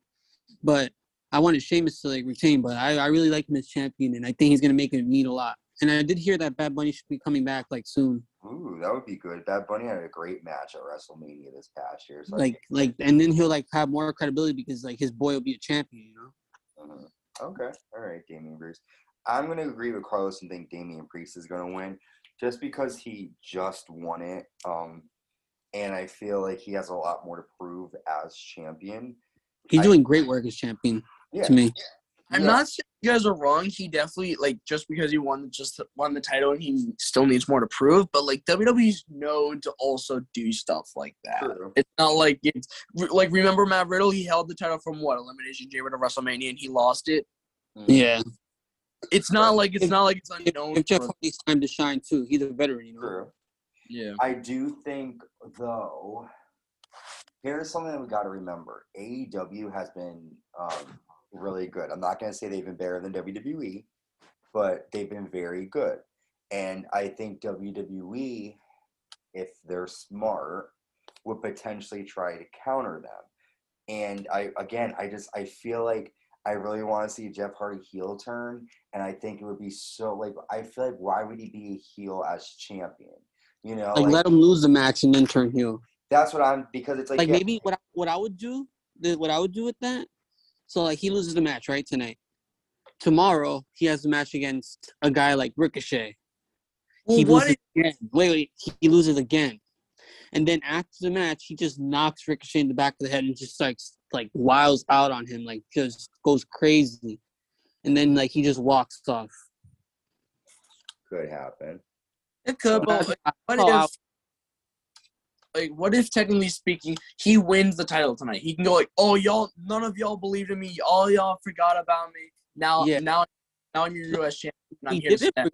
S3: but I wanted Sheamus to like retain. But I, I really like him as champion, and I think he's going to make it mean a lot. And I did hear that Bad Bunny should be coming back like soon.
S1: ooh, that would be good. Bad Bunny had a great match at WrestleMania this past year. So
S3: Like like, and then he'll like have more credibility because like his boy will be a champion. You know.
S1: Mhm. Okay. All right, Damian Priest. I'm going to agree with Carlos and think Damian Priest is going to win just because he just won it. Um, and I feel like he has a lot more to prove as champion.
S3: He's
S1: I-
S3: doing great work as champion
S1: Yeah.
S3: to me.
S2: I'm
S1: Yeah.
S2: not saying you guys are wrong. He definitely like just because he won just won the title and he still needs more to prove. But like WWE's known to also do stuff like that.
S1: True.
S2: It's not like it's like remember Matt Riddle? He held the title from what Elimination Chamber to WrestleMania and he lost it.
S1: Mhm.
S3: Yeah.
S2: It's not like it's
S3: If-
S2: not like it's unknown.
S3: if Jeff Hardy's time to shine too, he's a veteran, you know.
S1: True.
S2: yeah.
S1: I do think, though, here's something that we got to remember AEW has been um, really good. I'm not going to say they've been better than WWE, but they've been very good. And I think WWE, if they're smart, would potentially try to counter them. And I, again, I just, I feel like I really want to see Jeff Hardy heel turn. And I think it would be so, like, I feel like, why would he be a heel as champion? You know,
S3: Like, let him lose the match and then turn heel.
S1: that's what I'm because it's like,
S3: Like
S1: yeah,
S3: maybe what I, what I would do, what I would do with that. So like he loses the match right tonight. Tomorrow he has a match against a guy like Ricochet.
S2: Well,
S3: he
S2: what
S3: loses again. Wait, wait, he, he loses again, and then after the match he just knocks Ricochet in the back of the head and just like like wiles out on him, like just goes crazy, and then like he just walks off.
S1: could happen.
S2: it could, but like, what if like what if technically speaking he wins the title tonight? He can go like, oh y'all, none of y'all believed in me. All y'all forgot about me. Now,
S3: Yeah.
S2: now, now I'm your U.S. champion. I'm
S3: he
S2: here to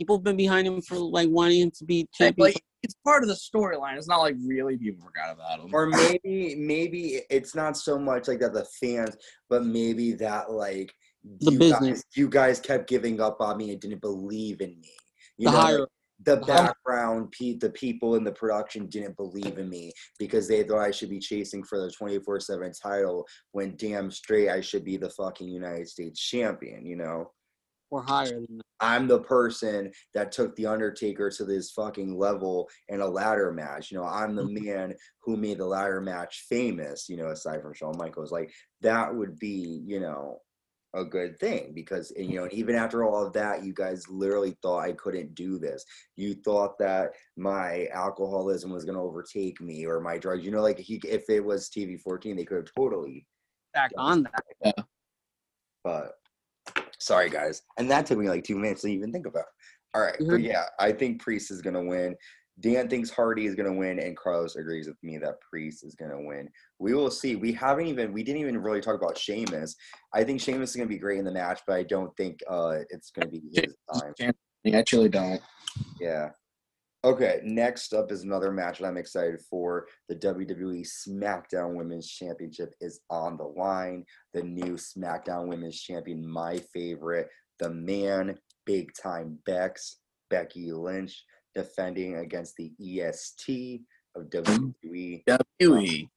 S3: People have been behind him for like wanting him to be champion.
S2: like, it's part of the storyline. It's not like really people forgot about him.
S1: Or maybe maybe it's not so much like that the fans, but maybe that like
S3: The
S1: you
S3: business.
S1: guys, you guys kept giving up on me and didn't believe in me. You
S3: the
S1: know, like,
S3: higher
S1: the
S3: the
S1: background, pe- the people in the production didn't believe in me because they thought I should be chasing for the 24 7 title when damn straight I should be the fucking United States champion, you know?
S3: Or higher than that.
S1: I'm the person that took the Undertaker to this fucking level in a ladder match. You know, I'm the mm-hmm. man who made the ladder match famous. You know, aside from Shawn Michaels, like that would be, you know, a good thing because and, you know, even after all of that, you guys literally thought I couldn't do this. You thought that my alcoholism was going to overtake me or my drugs. You know, like he, if it was TV 14, they could have totally
S3: Back on that.
S1: but sorry guys and that took me like two minutes to even think about all right
S3: Mhm.
S1: but yeah i think priest is gonna win Dan thinks Hardy is going to win, and Carlos agrees with me that Priest is going to win. We will see. We haven't even we didn't even really talk about Sheamus. I think Sheamus is going to be great in the match, but I don't think uh, it's going to be his time.
S2: I actually don't.
S1: Yeah. Okay, next up is another match that I'm excited for. The WWE SmackDown Women's Championship is on the line. The new SmackDown Women's Champion, my favorite, the man, big time Bex, Becky Lynch, defending against the EST of WWE.
S2: WWE.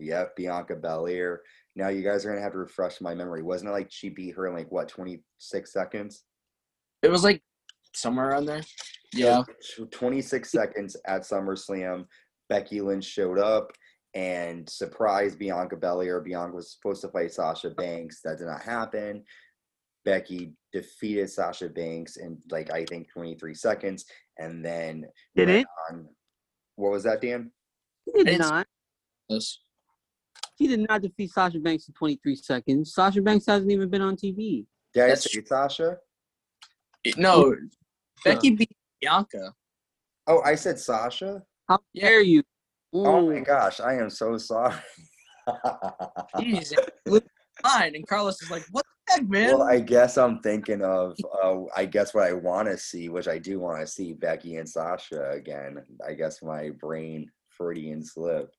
S1: Yep, Bianca Belair. Now you guys are gonna have to refresh my memory. Wasn't it like she beat her in like what 26 seconds?
S2: It was like somewhere around there. Yeah.
S1: 26 seconds at SummerSlam. Becky Lynch showed up and surprised Bianca Belair. Bianca was supposed to fight Sasha Banks. That did not happen. Becky defeated Sasha Banks in like I think 23 seconds, and then
S3: Did
S1: went
S3: it?
S1: On, what was that, Dan?
S3: He did not.
S2: Yes.
S3: He did not defeat Sasha Banks in 23 seconds. Sasha Banks hasn't even been on TV.
S1: Did I
S2: That's
S1: say Sasha?
S2: No, Becky beat Bianca.
S1: Oh, I said Sasha.
S3: How
S2: Yeah.
S3: dare you?
S1: Oh my gosh, I am so sorry. (laughs)
S2: Jeez, it blew my. And Carlos is like, "What the heck, man?"
S1: Well, I guess I'm thinking of, uh, I guess what I want to see, which I do want to see Becky and Sasha again. I guess my brain Freudian slip.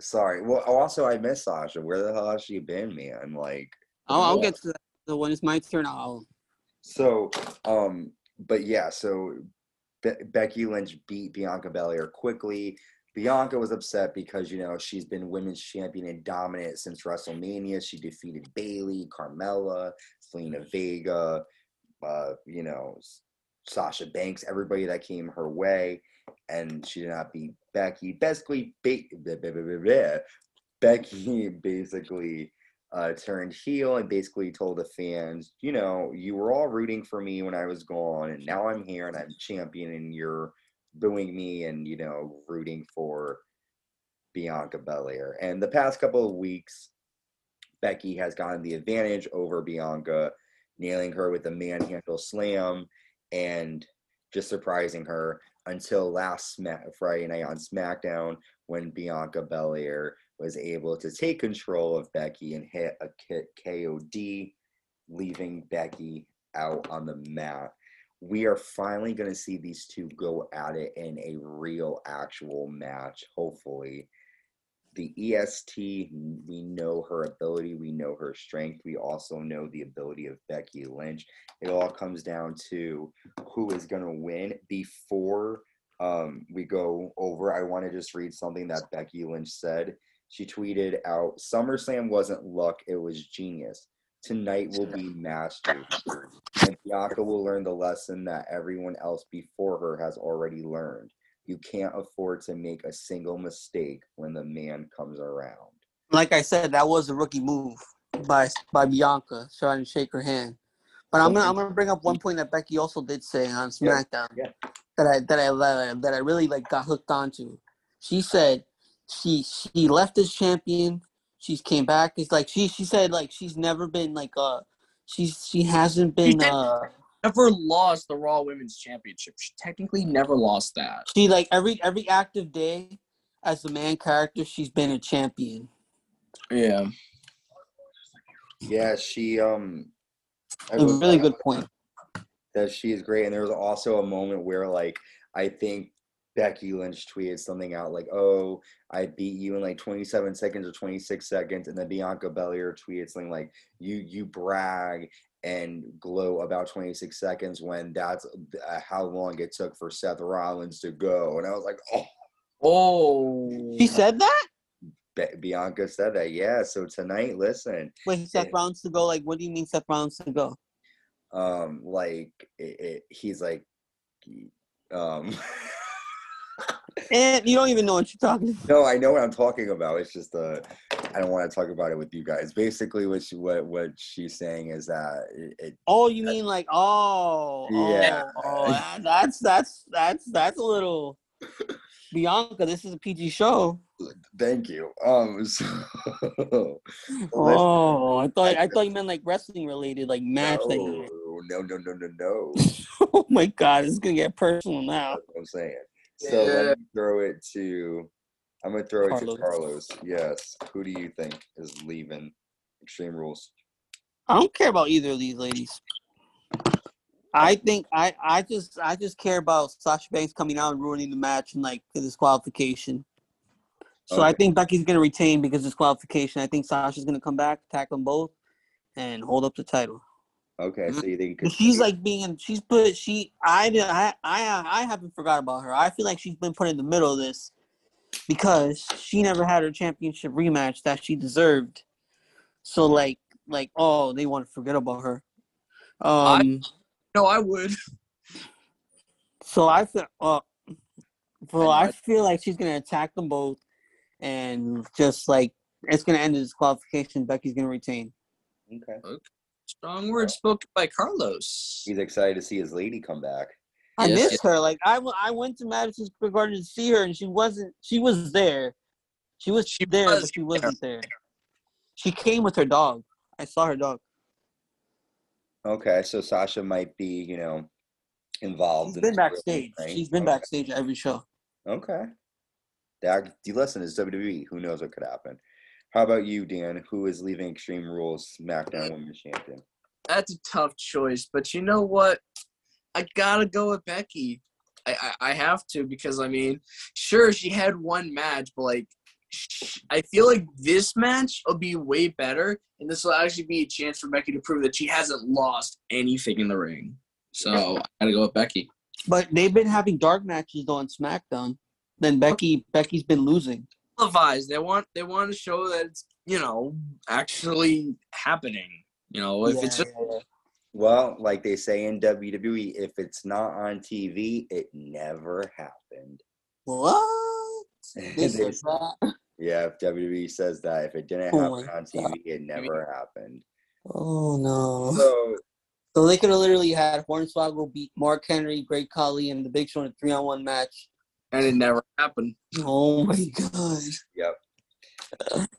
S1: Sorry. Well, also I miss Sasha. Where the hell has she been, man? Like,
S3: I'll, I'll get to that. So when it's my turn, I'll.
S1: so, um, but yeah, so Be- Becky Lynch beat Bianca Belair quickly. Bianca was upset because you know she's been women's champion and dominant since WrestleMania. She defeated Bayley, Carmella, Zelina Vega, uh, you know, Sasha Banks, everybody that came her way, and she did not beat Becky. Basically, ba-. Becky (laughs) basically uh, turned heel and basically told the fans, you know, you were all rooting for me when I was gone, and now I'm here and I'm champion, and you're booing me and you know rooting for Bianca Belair. And the past couple of weeks, Becky has gotten the advantage over Bianca, nailing her with a manhandle slam and just surprising her until last Friday night on SmackDown when Bianca Belair was able to take control of Becky and hit a KOD, leaving Becky out on the mat. We are finally going to see these two go at it in a real, actual match, hopefully. The EST, we know her ability, we know her strength, we also know the ability of Becky Lynch. It all comes down to who is going to win. Before um, we go over, I want to just read something that Becky Lynch said. She tweeted out SummerSlam wasn't luck, it was genius. Tonight will be mastery. And Bianca will learn the lesson that everyone else before her has already learned. You can't afford to make a single mistake when the man comes around.
S3: Like I said, that was a rookie move by by Bianca trying to shake her hand. But I'm gonna I'm gonna bring up one point that Becky also did say on SmackDown
S1: yeah.
S3: that I that I that I- that I really like got hooked onto. She said she she left as champion. She's came back. It's like she she said like she's never been like uh she's she hasn't been
S2: did-
S3: uh
S2: never lost the Raw Women's Championship. She technically never lost that.
S3: she like every every active day as the man character she's been a champion.
S2: Yeah.
S1: Yeah, she um I
S3: A really good point.
S1: that she is great. And there was also a moment where like I think Becky Lynch tweeted something out like, "Oh, I beat you in like 27 seconds or 26 seconds," and then Bianca Belair tweeted something like, "You you brag and glow about 26 seconds when that's uh, how long it took for Seth Rollins to go." And I was like, "Oh."
S2: Oh.
S3: She said that?
S1: Be- Bianca said that, yeah. So tonight, listen,
S3: Wait, Seth
S1: Yeah.
S3: Rollins to go? Like, what do you mean Seth Rollins to go?
S1: um, like it, it, he's like, um, (laughs)
S3: And you don't even know what you're talking about.
S1: No, I know what I'm talking about. It's just uh, I don't want to talk about it with you guys. Basically, what she, what what she's saying is that it, it
S3: Oh, you mean like oh,
S1: Yeah.
S3: oh, oh, that's that's that's that's a little Bianca. This is a PG show.
S1: thank you. Um, so, (laughs)
S3: Oh, I thought I thought you meant like wrestling related, like match.
S1: no, no, no, no, no, no. (laughs)
S3: oh my god, it's gonna get personal now.
S1: That's what I'm saying. So
S2: Yeah.
S1: let me throw it to. I'm gonna throw it to Carlos. Yes. Who do you think is leaving Extreme Rules?
S3: I don't care about either of these ladies. I think I, I just I just care about Sasha Banks coming out and ruining the match and like the disqualification. So I think Becky's gonna retain because of disqualification. I think Sasha's gonna come back, attack them both, and hold up the title.
S1: Okay, so you think
S3: But she's like being she's put she I I I I haven't forgot about her. I feel like she's been put in the middle of this because she never had her championship rematch that she deserved. So like like oh they want to forget about her. Um
S2: No, I would.
S3: so I feel uh so
S2: I.
S3: I feel like she's gonna attack them both and just like it's gonna end in disqualification. Becky's gonna retain.
S1: Okay. okay.
S2: Strong words spoken by Carlos.
S1: He's excited to see his lady come back.
S3: I
S2: Yes,
S3: miss her. Like I, w- I went to Madison Square Garden to see her, and she wasn't. She was there. She was
S2: She
S3: there,
S2: was
S3: but she wasn't there. She came with her dog. I saw her dog.
S1: Okay, so Sasha might be, you know, involved.
S3: She's
S1: in
S3: been
S1: this real
S3: backstage. She's been
S1: okay.
S3: backstage every show.
S1: Okay. That you listen, it's WWE. Who knows what could happen? How about you, Dan? Who is leaving Extreme Rules SmackDown Women's Champion?
S2: That's a tough choice, but you know what? I gotta go with Becky. I, I, I have to because I mean, sure she had one match, but like, I feel like this match will be way better, and this will actually be a chance for Becky to prove that she hasn't lost anything in the ring. So I gotta go with Becky.
S3: But they've been having dark matches on SmackDown. Then Becky, Becky's been losing.
S2: Televised. They want they want to show that it's you know actually happening. You know, if it's just
S3: yeah, yeah.
S1: Well, like they say in WWE, if it's not on TV, it never happened.
S3: What? They (laughs)
S1: They-
S3: said that?
S1: yeah, if WWE says that, if it didn't
S3: Oh
S1: happen
S3: my
S1: on TV, it never happened.
S3: Oh no.
S1: So
S3: So they could have literally had Hornswoggle beat Mark Henry, Great Khali, and the Big Show in a three on one match.
S2: And it never happened.
S3: Oh my god.
S1: Yep.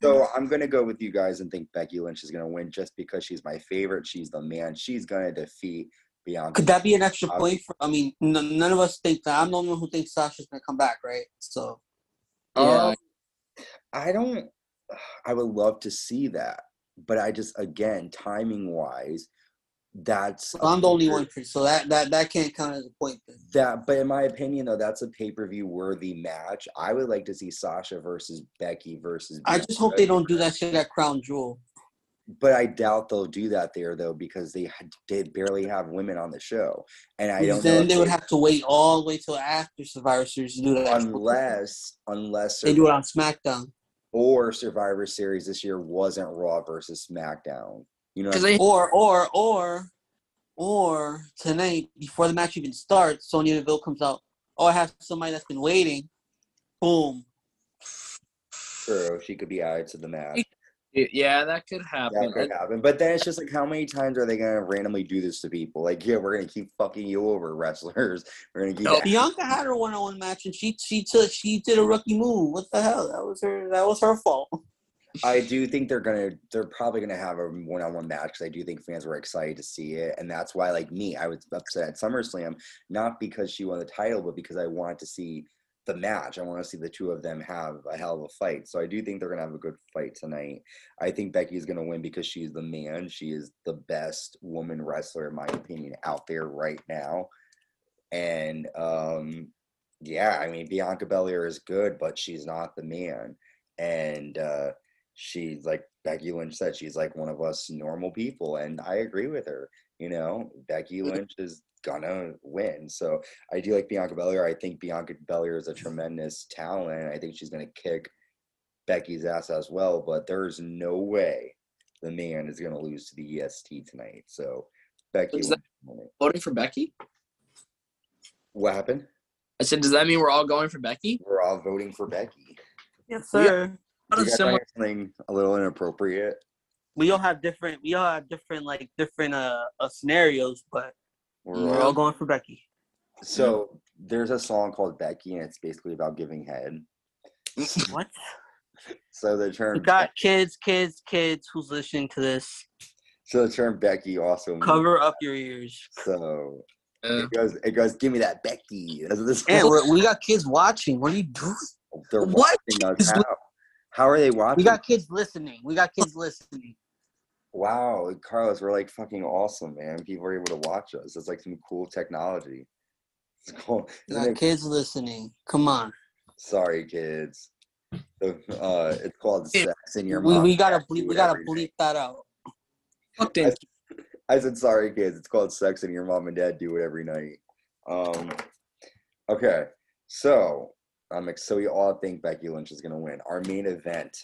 S1: So I'm gonna go with you guys and think Becky Lynch is gonna win just because she's my favorite. She's the man. She's gonna defeat Bianca.
S3: Could that be an extra point for? I mean, n- none of us think that. I'm the only one who thinks Sasha's gonna come back, right? So
S2: Yeah.
S1: Um, I don't. I would love to see that, but I just again timing wise, that's
S3: I'm the only one. So that that that can't count as a point. Then.
S1: That, but in my opinion, though, that's a pay per view worthy match. I would like to see Sasha versus Becky versus.
S3: I just hope they don't do that shit at Crown Jewel.
S1: But I doubt they'll do that there though because they did barely have women on the show, and I don't
S3: then
S1: if
S3: they would have to wait all the way till after Survivor Series to do that.
S1: unless unless
S3: they do it on SmackDown.
S1: or Survivor Series this year wasn't Raw versus SmackDown. You know, I'm
S2: they
S3: Or or or or tonight before the match even starts, Sonya Deville comes out. Oh, I have somebody that's been waiting. Boom.
S1: True, she could be added to the match.
S2: yeah, that could happen.
S1: That could happen. But then it's just like, how many times are they gonna randomly do this to people? Like, yeah, we're gonna keep fucking you over, (laughs) wrestlers. We're gonna keep.
S2: No.
S3: Bianca had her one-on-one match, and she she took she did a rookie move. What the hell? That was her. That was her fault.
S1: I (laughs) do think they're gonna. They're probably gonna have a one-on-one match because I do think fans were excited to see it, and that's why, like me, I was upset at SummerSlam not because she won the title, but because I wanted to see the match. I want to see the two of them have a hell of a fight. So I do think they're gonna have a good fight tonight. I think Becky is gonna win because she's the man. She is the best woman wrestler, in my opinion, out there right now. And um, yeah, I mean Bianca Belair is good, but she's not the man. And uh, she's like Becky Lynch said, she's like one of us normal people, and I agree with her. You know, Becky Lynch is gonna win. So I do like Bianca Belair. I think Bianca Belair is a tremendous talent. I think she's gonna kick Becky's ass as well. But there's no way the man is gonna lose to the EST tonight. So Becky,
S2: that-
S1: Lynch won it.
S2: voting for Becky.
S1: what happened?
S2: I said, does that mean we're all going for Becky?
S1: We're all voting for Becky.
S3: Yes,
S2: We-
S3: sir.
S2: Not
S1: You
S2: a
S1: guys
S2: similar.
S1: something a little inappropriate.
S3: We all have different. We all have different like different uh, uh scenarios, but
S1: We're
S3: we're
S1: all
S3: all going for Becky.
S1: So there's a song called Becky, and it's basically about giving head. (laughs)
S3: What?
S1: So the term
S3: We got kids, kids, kids who's listening to this.
S1: so the term Becky also means-
S3: Cover up your ears.
S1: so
S2: Uh,
S1: It goes, it goes, give me that Becky. That's what this
S3: Yeah, (laughs) we're, got kids watching. What are you doing?
S1: They're
S2: What?
S1: watching us.
S2: Is-
S1: How, how are they watching?
S3: We got kids listening. We got kids listening.
S1: wow, Carlos, we're like fucking awesome, man. People are able to watch us. It's like some cool technology. It's cool.
S3: We
S1: Isn't
S3: got
S1: it-
S3: kids listening. Come on.
S1: Sorry, kids. The, uh, it's called sex in your
S3: We, we gotta bleep, we gotta bleep that out.
S2: fuck them.
S1: I said sorry, kids. It's called sex and your mom and dad do it every night. Um, okay, so I'm ex- so we all think Becky Lynch is gonna win. Our main event,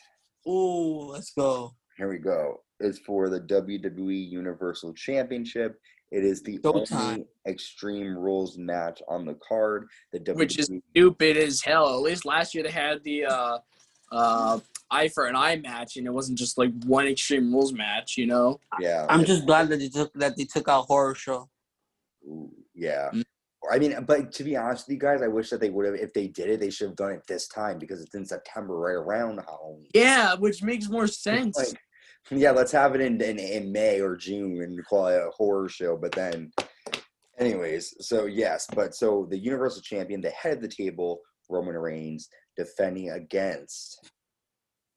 S3: Ooh, let's go.
S1: here we go, is for the WWE Universal Championship. It is the
S3: Showtime.
S1: only Extreme Rules match on the card. The WWE,
S2: Which is stupid as hell. At least last year they had the uh, uh, eye for an eye match, and it wasn't just like one Extreme Rules match. You know,
S1: yeah,
S3: I'm just glad that they took that they took out horror show.
S1: ooh, yeah. I mean, but to be honest with you guys, I wish that they would have. If they did it, they should have done it this time because it's in September, right around Halloween.
S2: yeah, which makes more sense.
S1: Like, yeah, let's have it in, in in May or June and call it a horror show. But then, anyways, so yes, but so the Universal Champion, the head of the table, Roman Reigns, defending against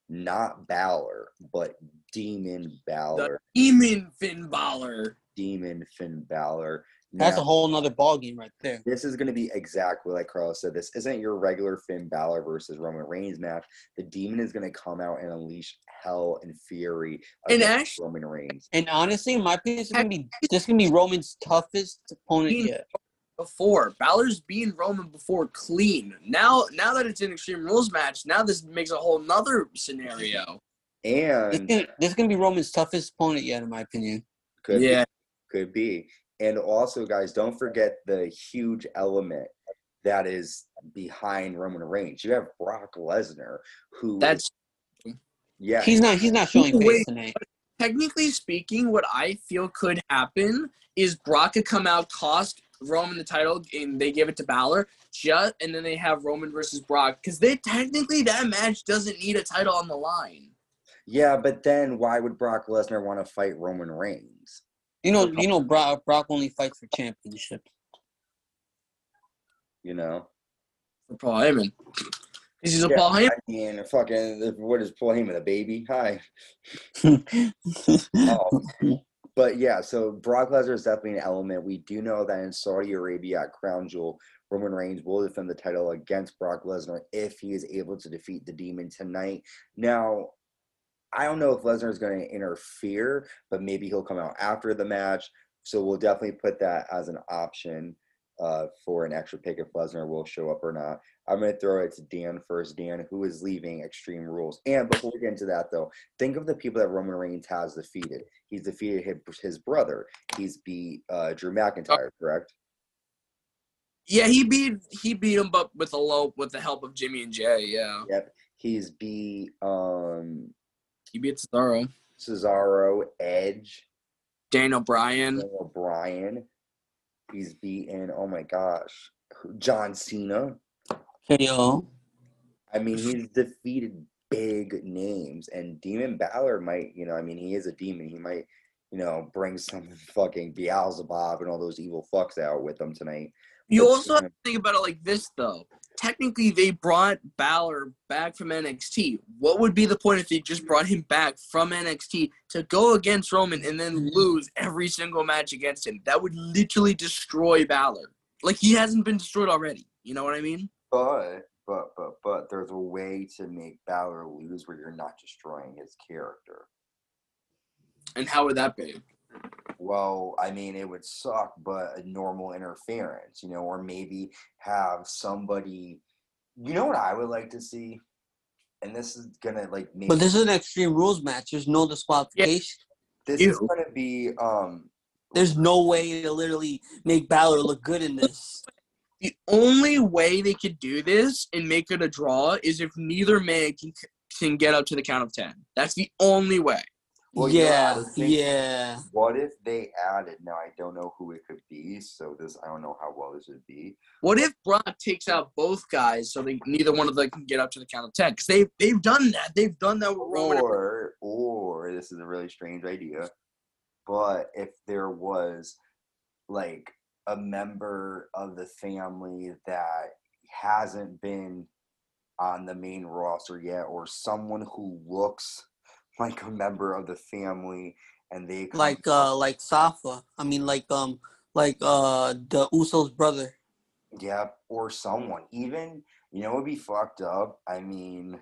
S1: not Balor, but Demon Balor,
S2: Demon Finn Balor.
S1: Demon Finn Balor.
S3: That's
S1: Now,
S3: a whole nother ball game right there.
S1: This is going to be exactly like Carlos said. This isn't your regular Finn Balor versus Roman Reigns match. The Demon is going to come out and unleash hell and fury
S2: And
S1: against
S2: actually-
S1: Roman Reigns.
S3: And honestly, in my opinion, this is gonna be this is gonna be Roman's toughest opponent yet.
S2: Before Balor's beaten Roman before clean. Now, now that it's an Extreme Rules match, now this makes a whole nother scenario.
S3: This,
S1: And
S3: gonna, this is gonna be Roman's toughest opponent yet, in my opinion.
S1: could
S2: yeah,
S1: be, could be. And also, guys, don't forget the huge element that is behind Roman Reigns. You have Brock Lesnar, who
S2: that's
S1: yeah,
S3: He's not he's not showing
S2: Wait.
S3: face tonight.
S2: technically speaking, what I feel could happen is Brock could come out, cost Roman the title, and they give it to Balor, just and then they have Roman versus Brock because they technically that match doesn't need a title on the line.
S1: yeah. But then, why would Brock Lesnar want to fight Roman Reigns?
S3: You know you know Brock Brock only fights for championship.
S1: You know,
S2: For Paul Heyman, because he's a
S1: Yeah,
S2: Paul Heyman.
S1: I mean, fucking, what is Paul Heyman, a baby? Hi. Oh, (laughs) but yeah, so Brock Lesnar is definitely an element. We do know that in Saudi Arabia at Crown Jewel, Roman Reigns will defend the title against Brock Lesnar if he is able to defeat the Demon tonight. Now, I don't know if Lesnar is going to interfere, but maybe he'll come out after the match. So we'll definitely put that as an option uh, for an extra pick if Lesnar will show up or not. I'm going to throw it to Dan first. Dan, who is leaving Extreme Rules? And before we get into that, though, think of the people that Roman Reigns has defeated. He's defeated his, his brother. He's beat uh, Drew McIntyre, correct?
S2: Yeah, he beat he beat him, but with a low with the help of Jimmy and Jey. Yeah,
S1: Yep. He's beat um,
S2: he beat Cesaro,
S1: Cesaro, Edge,
S2: Daniel Bryan.
S1: Daniel Bryan. He's beaten, oh my gosh, John Cena.
S3: KO.
S1: I mean, he's defeated big names, and Demon Balor might, you know, I mean, he is a demon. He might, you know, bring some (laughs) fucking Beelzebub and all those evil fucks out with him tonight.
S2: You
S1: But,
S2: also have
S1: uh,
S2: to think about it like this, though. Technically, they brought Balor back from NXT. What would be the point if they just brought him back from NXT to go against Roman and then lose every single match against him? That would literally destroy Balor. Like he hasn't been destroyed already. You know what I mean?
S1: But, but, but, but, there's a way to make Balor lose where you're not destroying his character.
S2: And how would that be?
S1: Well, I mean, it would suck, but a normal interference, you know, or maybe have somebody. You know what I would like to see, and this is gonna like make
S3: But this is an extreme rules match. There's no disqualification.
S1: this is gonna be um
S3: There's no way to literally make Balor look good in this.
S2: The only way they could do this and make it a draw is if neither man can, can get up to the count of 10. That's the only way.
S1: Well, you know,
S3: yeah, yeah.
S1: What if they added? Now I don't know who it could be, so this I don't know how well this would be.
S2: What if Brock takes out both guys so they neither one of them can get up to the count of 10? Because they've, they've done that. They've done that with Roman.
S1: Or or this is a really strange idea, but if there was like a member of the family that hasn't been on the main roster yet, or someone who looks like a member of the family, and they
S3: Like uh like Safa. I mean like um like uh the Usos brother.
S1: Yep, or someone. Even you know, it'd be fucked up. I mean,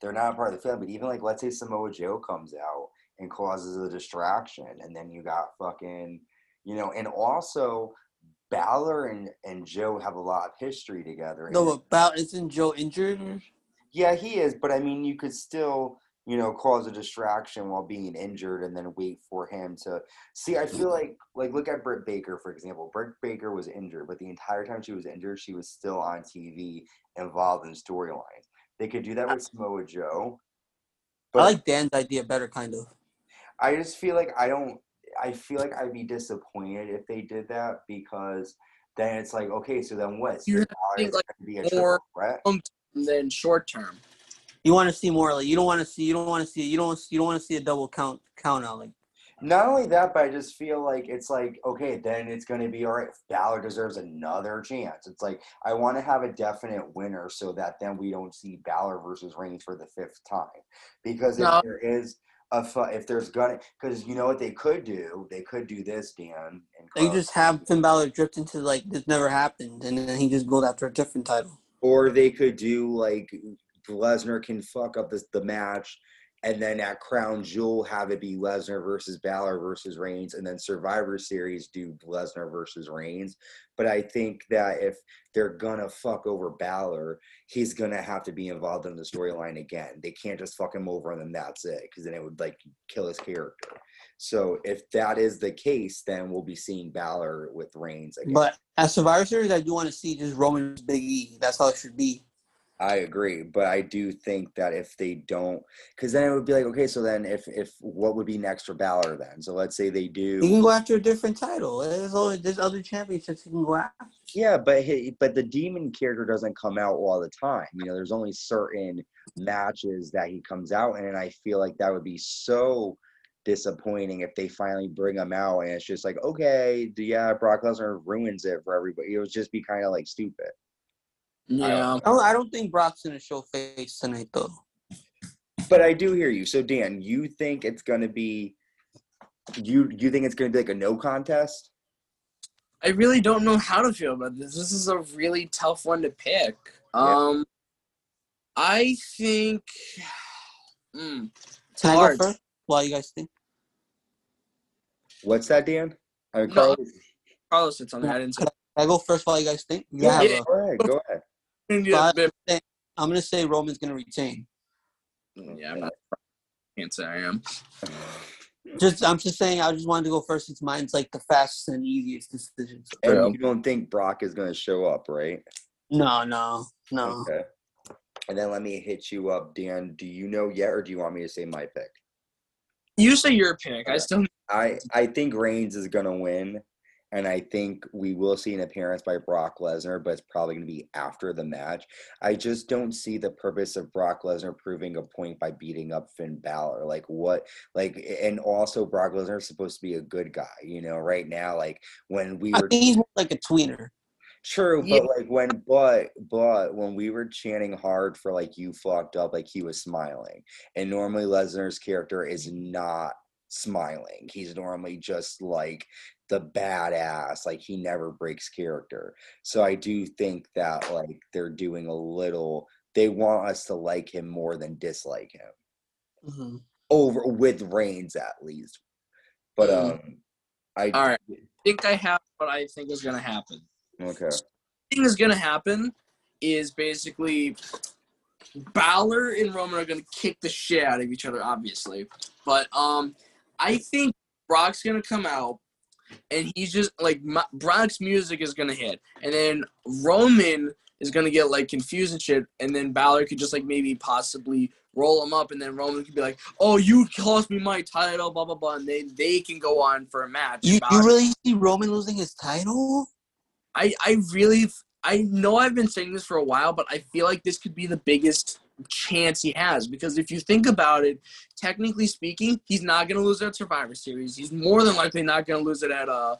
S1: they're not part of the family, but even like let's say Samoa Joe comes out and causes a distraction, and then you got fucking, you know, and also Balor and and Joe have a lot of history together.
S3: No, but Bal isn't Joe injured?
S1: yeah, he is, but I mean, you could still, you know, cause a distraction while being injured, and then wait for him to see. I feel like, like, look at Britt Baker for example. Britt Baker was injured, but the entire time she was injured, she was still on TV, involved in storylines. They could do that with Samoa Joe, but
S3: I like Dan's idea better, kind of.
S1: I just feel like I don't. I feel like I'd be disappointed if they did that because then it's like, okay, so then what? So
S2: You
S1: now
S2: think,
S1: it's
S2: like,
S1: gonna be a
S2: more-
S1: triple threat.
S2: And then short term.
S3: You want to see more like you don't want to see you don't want to see you don't you don't want to see a double count count out like
S1: Not only that, but I just feel like it's like, okay, then it's going to be all right. Balor deserves another chance. It's like, I want to have a definite winner so that then we don't see Balor versus Reigns for the fifth time. Because if
S2: No.
S1: there is a, if there's gonna, because you know what they could do? They could do this, Dan. And
S3: they just have Finn Balor drift into like this never happened and then he just goes after a different title.
S1: or they could do like Lesnar can fuck up this, the match, and then at Crown Jewel have it be Lesnar versus Balor versus Reigns, and then Survivor Series do Lesnar versus Reigns. But I think that if they're gonna fuck over Balor, he's gonna have to be involved in the storyline again. They can't just fuck him over and then that's it, because then it would like kill his character. So if that is the case, then we'll be seeing Balor with Reigns again.
S3: But at Survivor Series, I do want to see just Roman versus Big E. That's how it should be.
S1: I agree, but I do think that if they don't, because then it would be like, okay, so then if if what would be next for Balor then? So let's say they do.
S3: He can go after a different title. There's always there's other championships he can go after.
S1: yeah, but he, but the demon character doesn't come out all the time. You know, there's only certain matches that he comes out in, and I feel like that would be so disappointing if they finally bring him out and it's just like, okay, yeah, Brock Lesnar ruins it for everybody. It would just be kind of like stupid.
S2: Yeah.
S3: I don't, I don't think Brock's gonna show face tonight though.
S1: But I do hear you. So Dan, you think it's gonna be you you think it's gonna be like a no contest?
S2: I really don't know how to feel about this. This is a really tough one to pick. Um, I think. (sighs) Mm, it's
S3: Can I
S2: hard.
S3: go first? While you guys think.
S1: What's that, Dan? I mean,
S2: No.
S1: Carlos,
S2: Carlos sits on that. I didn't.
S3: Can I go first while you guys think? You
S1: yeah,
S3: have
S2: Yeah.
S3: a-
S1: go ahead, go ahead. (laughs)
S2: Yeah,
S3: But-
S2: but-
S3: I'm gonna say Roman's gonna retain.
S2: yeah, I'm not. (laughs) Can't say I am.
S3: Just I'm just saying I just wanted to go first since mine's like the fastest and easiest decision.
S1: And
S2: Yeah.
S1: you don't think Brock is gonna show up, right?
S3: No, no, no.
S1: Okay. And then let me hit you up, Dan. Do you know yet, or do you want me to say my pick?
S2: You say your pick. I still.
S1: I I think Reigns is gonna win, and I think we will see an appearance by Brock Lesnar, but it's probably gonna be after the match. I just don't see the purpose of Brock Lesnar proving a point by beating up Finn Balor. Like what? Like, and also Brock Lesnar is supposed to be a good guy. You know, right now, like when we
S3: I
S1: were
S3: he's like a tweener.
S1: True,
S2: Yeah.
S1: but like when but but when we were chanting hard for like you fucked up, like he was smiling. And normally Lesnar's character is not smiling. He's normally just like the badass, like he never breaks character. So I do think that like they're doing a little they want us to like him more than dislike him.
S3: hmm
S1: Over with Reigns at least. But
S2: Mm.
S1: um I
S2: All right. I think I have what I think is gonna happen.
S1: okay.
S2: thing is gonna happen is basically Balor and Roman are gonna kick the shit out of each other, obviously. But um, I think Brock's gonna come out, and he's just like my, Brock's music is gonna hit, and then Roman is gonna get like confused and shit, and then Balor could just like maybe possibly roll him up, and then Roman could be like, "Oh, you cost me my title," blah blah blah, and they they can go on for a match.
S3: You, you really see Roman losing his title?
S2: I I really I know I've been saying this for a while, but I feel like this could be the biggest chance he has because if you think about it, technically speaking, he's not going to lose at Survivor Series. He's more than likely not going to lose it at uh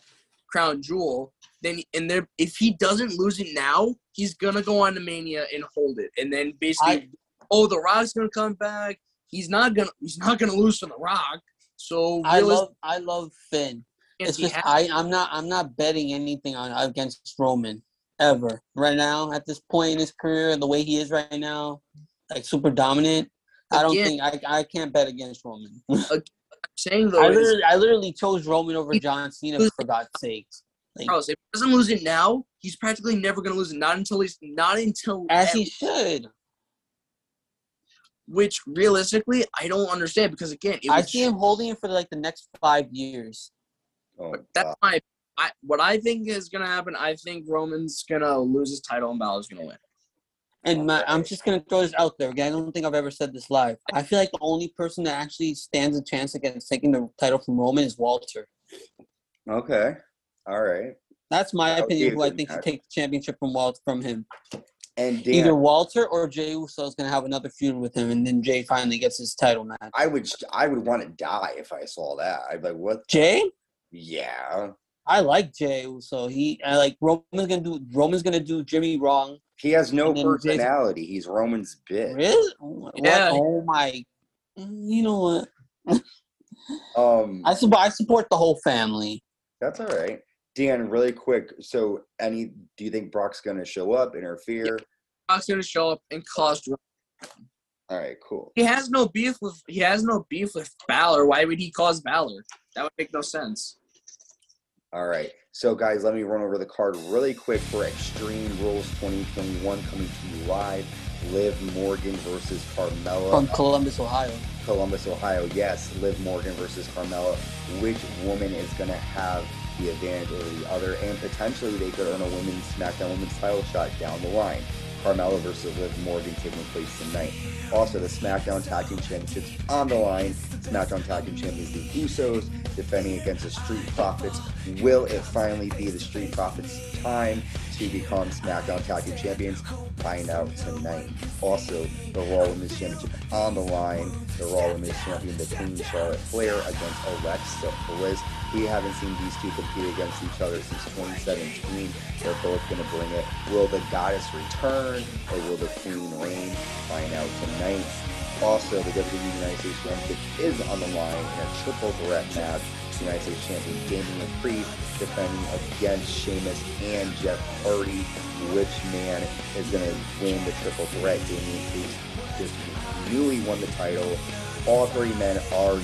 S2: crown jewel, then and there if he doesn't lose it now, he's gonna go on to Mania and hold it, and then basically,
S3: I-
S2: oh, The Rock's gonna come back. He's not gonna he's not gonna lose to The Rock. So
S3: I love I love Finn. It's just I I'm not I'm not betting anything on against Roman ever right now at this point in his career the way he is right now like super dominant. I don't think I I can't bet against Roman. (laughs)
S2: saying though
S3: I
S2: is,
S3: literally I literally chose Roman over John Cena for God's sake. Like,
S2: Carlos, if he doesn't lose it now, he's practically never gonna lose it. Not until he's not until
S3: as he should.
S2: which realistically I don't understand because again, it
S3: I
S2: was,
S3: see him holding it for like the next five years.
S1: Oh,
S2: that's my I, what I think is gonna happen. I think Roman's gonna lose his title and Balor's gonna win.
S3: And my, I'm just gonna throw this out there again. I don't think I've ever said this live. I feel like the only person that actually stands a chance against taking the title from Roman is Walter.
S1: Okay. All right.
S3: That's my
S1: That
S3: opinion. Who I think should take the championship from Walt from him.
S1: And Dan,
S3: Either Walter or Jey Uso is gonna have another feud with him, and then Jey finally gets his title match.
S1: I would I would want to die if I saw that. I'd be like, what?
S3: Jey,
S1: Yeah.
S3: I like Jey Uso. He I like Roman's gonna do Roman's gonna do Jimmy wrong.
S1: He has no
S3: And then Jason-
S1: personality. He's Roman's bitch.
S3: Really? What?
S2: Yeah.
S3: Oh my. You know what?
S1: Um, (laughs)
S3: I support I support the whole family.
S1: that's all right. Dan, really quick. So, any? Do you think Brock's gonna show up, interfere?
S2: Brock's gonna show up and cause. drama.
S1: All right, cool.
S2: He has no beef with he has no beef with Balor. Why would he cause Balor? That would make no sense.
S1: All right. So, guys, let me run over the card really quick for Extreme Rules 2021 coming to you live. Liv Morgan versus Carmella.
S3: From Columbus, Ohio.
S1: Columbus, Ohio. Yes, Liv Morgan versus Carmella. Which woman is going to have the advantage over the other? And potentially they could earn a women's SmackDown Women's title shot down the line. Carmella versus Liv Morgan taking place tonight. Also, the SmackDown Tag Team Championships on the line. SmackDown Tag Team Champions the Usos defending against the Street Profits. Will it finally be the Street Profits' time to become SmackDown Tag Team Champions? Find out tonight. Also, the Raw Women's Championship on the line. The Raw Women's Champion, the Queen Charlotte Flair against Alexa Bliss. We haven't seen these two compete against each other since 2017. They're both going to bring it. Will the Goddess return or will the Queen reign? Find out tonight. Also, the WWE United States Championship is on the line in a triple threat match. United States Champion Damian Priest defending against Sheamus and Jeff Hardy. Which man is going to win the triple threat? Damian Priest just newly won the title. All three men are,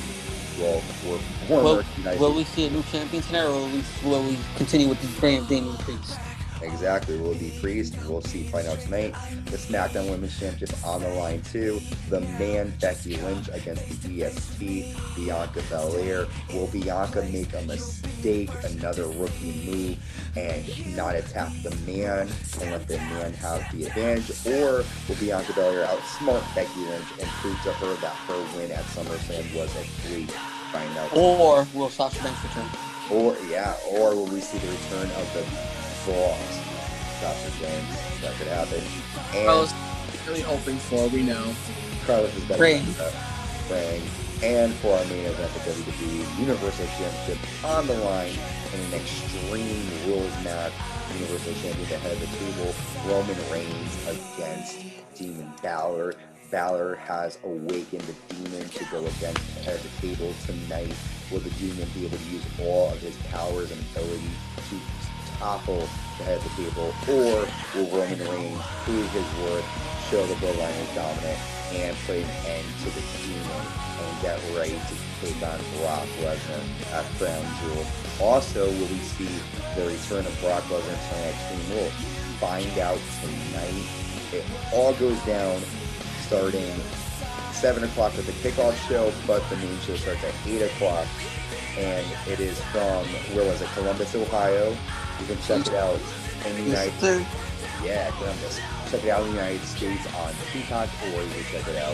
S1: well, were former
S3: Will,
S1: United
S3: will we see a new champion tonight, or will we, will we continue with the of Damian Priest?
S1: Exactly. Will be Priest? We'll see. Find out tonight. The SmackDown Women's Championship on the line too. The man Becky Lynch against the EST Bianca Belair. Will Bianca make a mistake, another rookie move, and not attack the man and let the man have the advantage, or will Bianca Belair outsmart Becky Lynch and prove to her that her win at SummerSlam was a fluke? Find out.
S3: Or will Sasha Banks return?
S1: Or yeah, or will we see the return of the boss, Sasha Banks? That could happen. And
S2: Carlos really hoping for. We know.
S1: Carlos is better
S3: Praying.
S1: than. Uh, praying. And for our main event, the WWE Universal Championship on the line in an extreme rules match. Universal Championship at the head of the table, Roman Reigns against Demon Balor. Balor has awakened the demon to go against the head of the table tonight. Will the demon be able to use all of his powers and ability to topple the head of the table, or will Roman Reigns prove his worth, show the bloodline is dominant, and put an end to the demon and get ready to take on Brock Lesnar at Crown Jewel? Also, will we see the return of Brock Lesnar to Extreme Rules? Find out tonight. It all goes down starting 7 o'clock with the kickoff show, but the main show starts at 8 o'clock. And it is from, where was it, Columbus, Ohio. You can check it out in the United
S3: Third.
S1: yeah. Check it out in the United States on Peacock, or you can check it out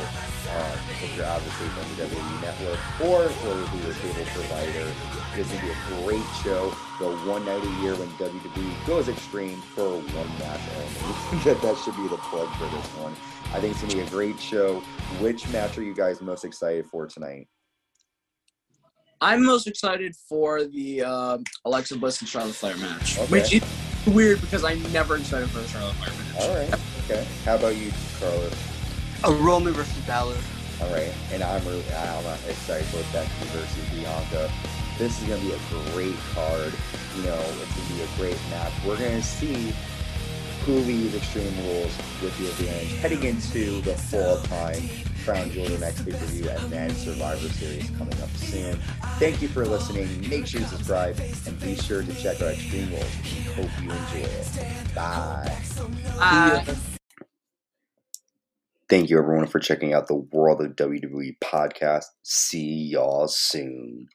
S1: um, if you're obviously from the WWE Network, or through your cable provider. It's gonna be a great show. The one night a year when WWE goes extreme for one match only. (laughs) that that should be the plug for this one. I think it's gonna be a great show. Which match are you guys most excited for tonight?
S2: I'm most excited for the uh, Alexa Bliss and Charlotte Flair match,
S1: Okay.
S2: which is weird because I'm never excited for a Charlotte Flair match.
S1: All right. Okay. How about you, Carlos?
S3: A Roman versus Balor.
S1: All right. And I'm really, I'm excited for Becky versus Bianca. This is gonna be a great card. You know, it's gonna be a great match. We're gonna see who leads Extreme Rules with the advantage heading into the fall time Crown Jewel next pay per view and then Survivor Series coming up soon. Thank you for listening. Make sure you subscribe and be sure to check out Extreme Rules. We hope you enjoy it. Bye.
S2: Uh,
S1: Thank you everyone for checking out the World of WWE podcast. See y'all soon.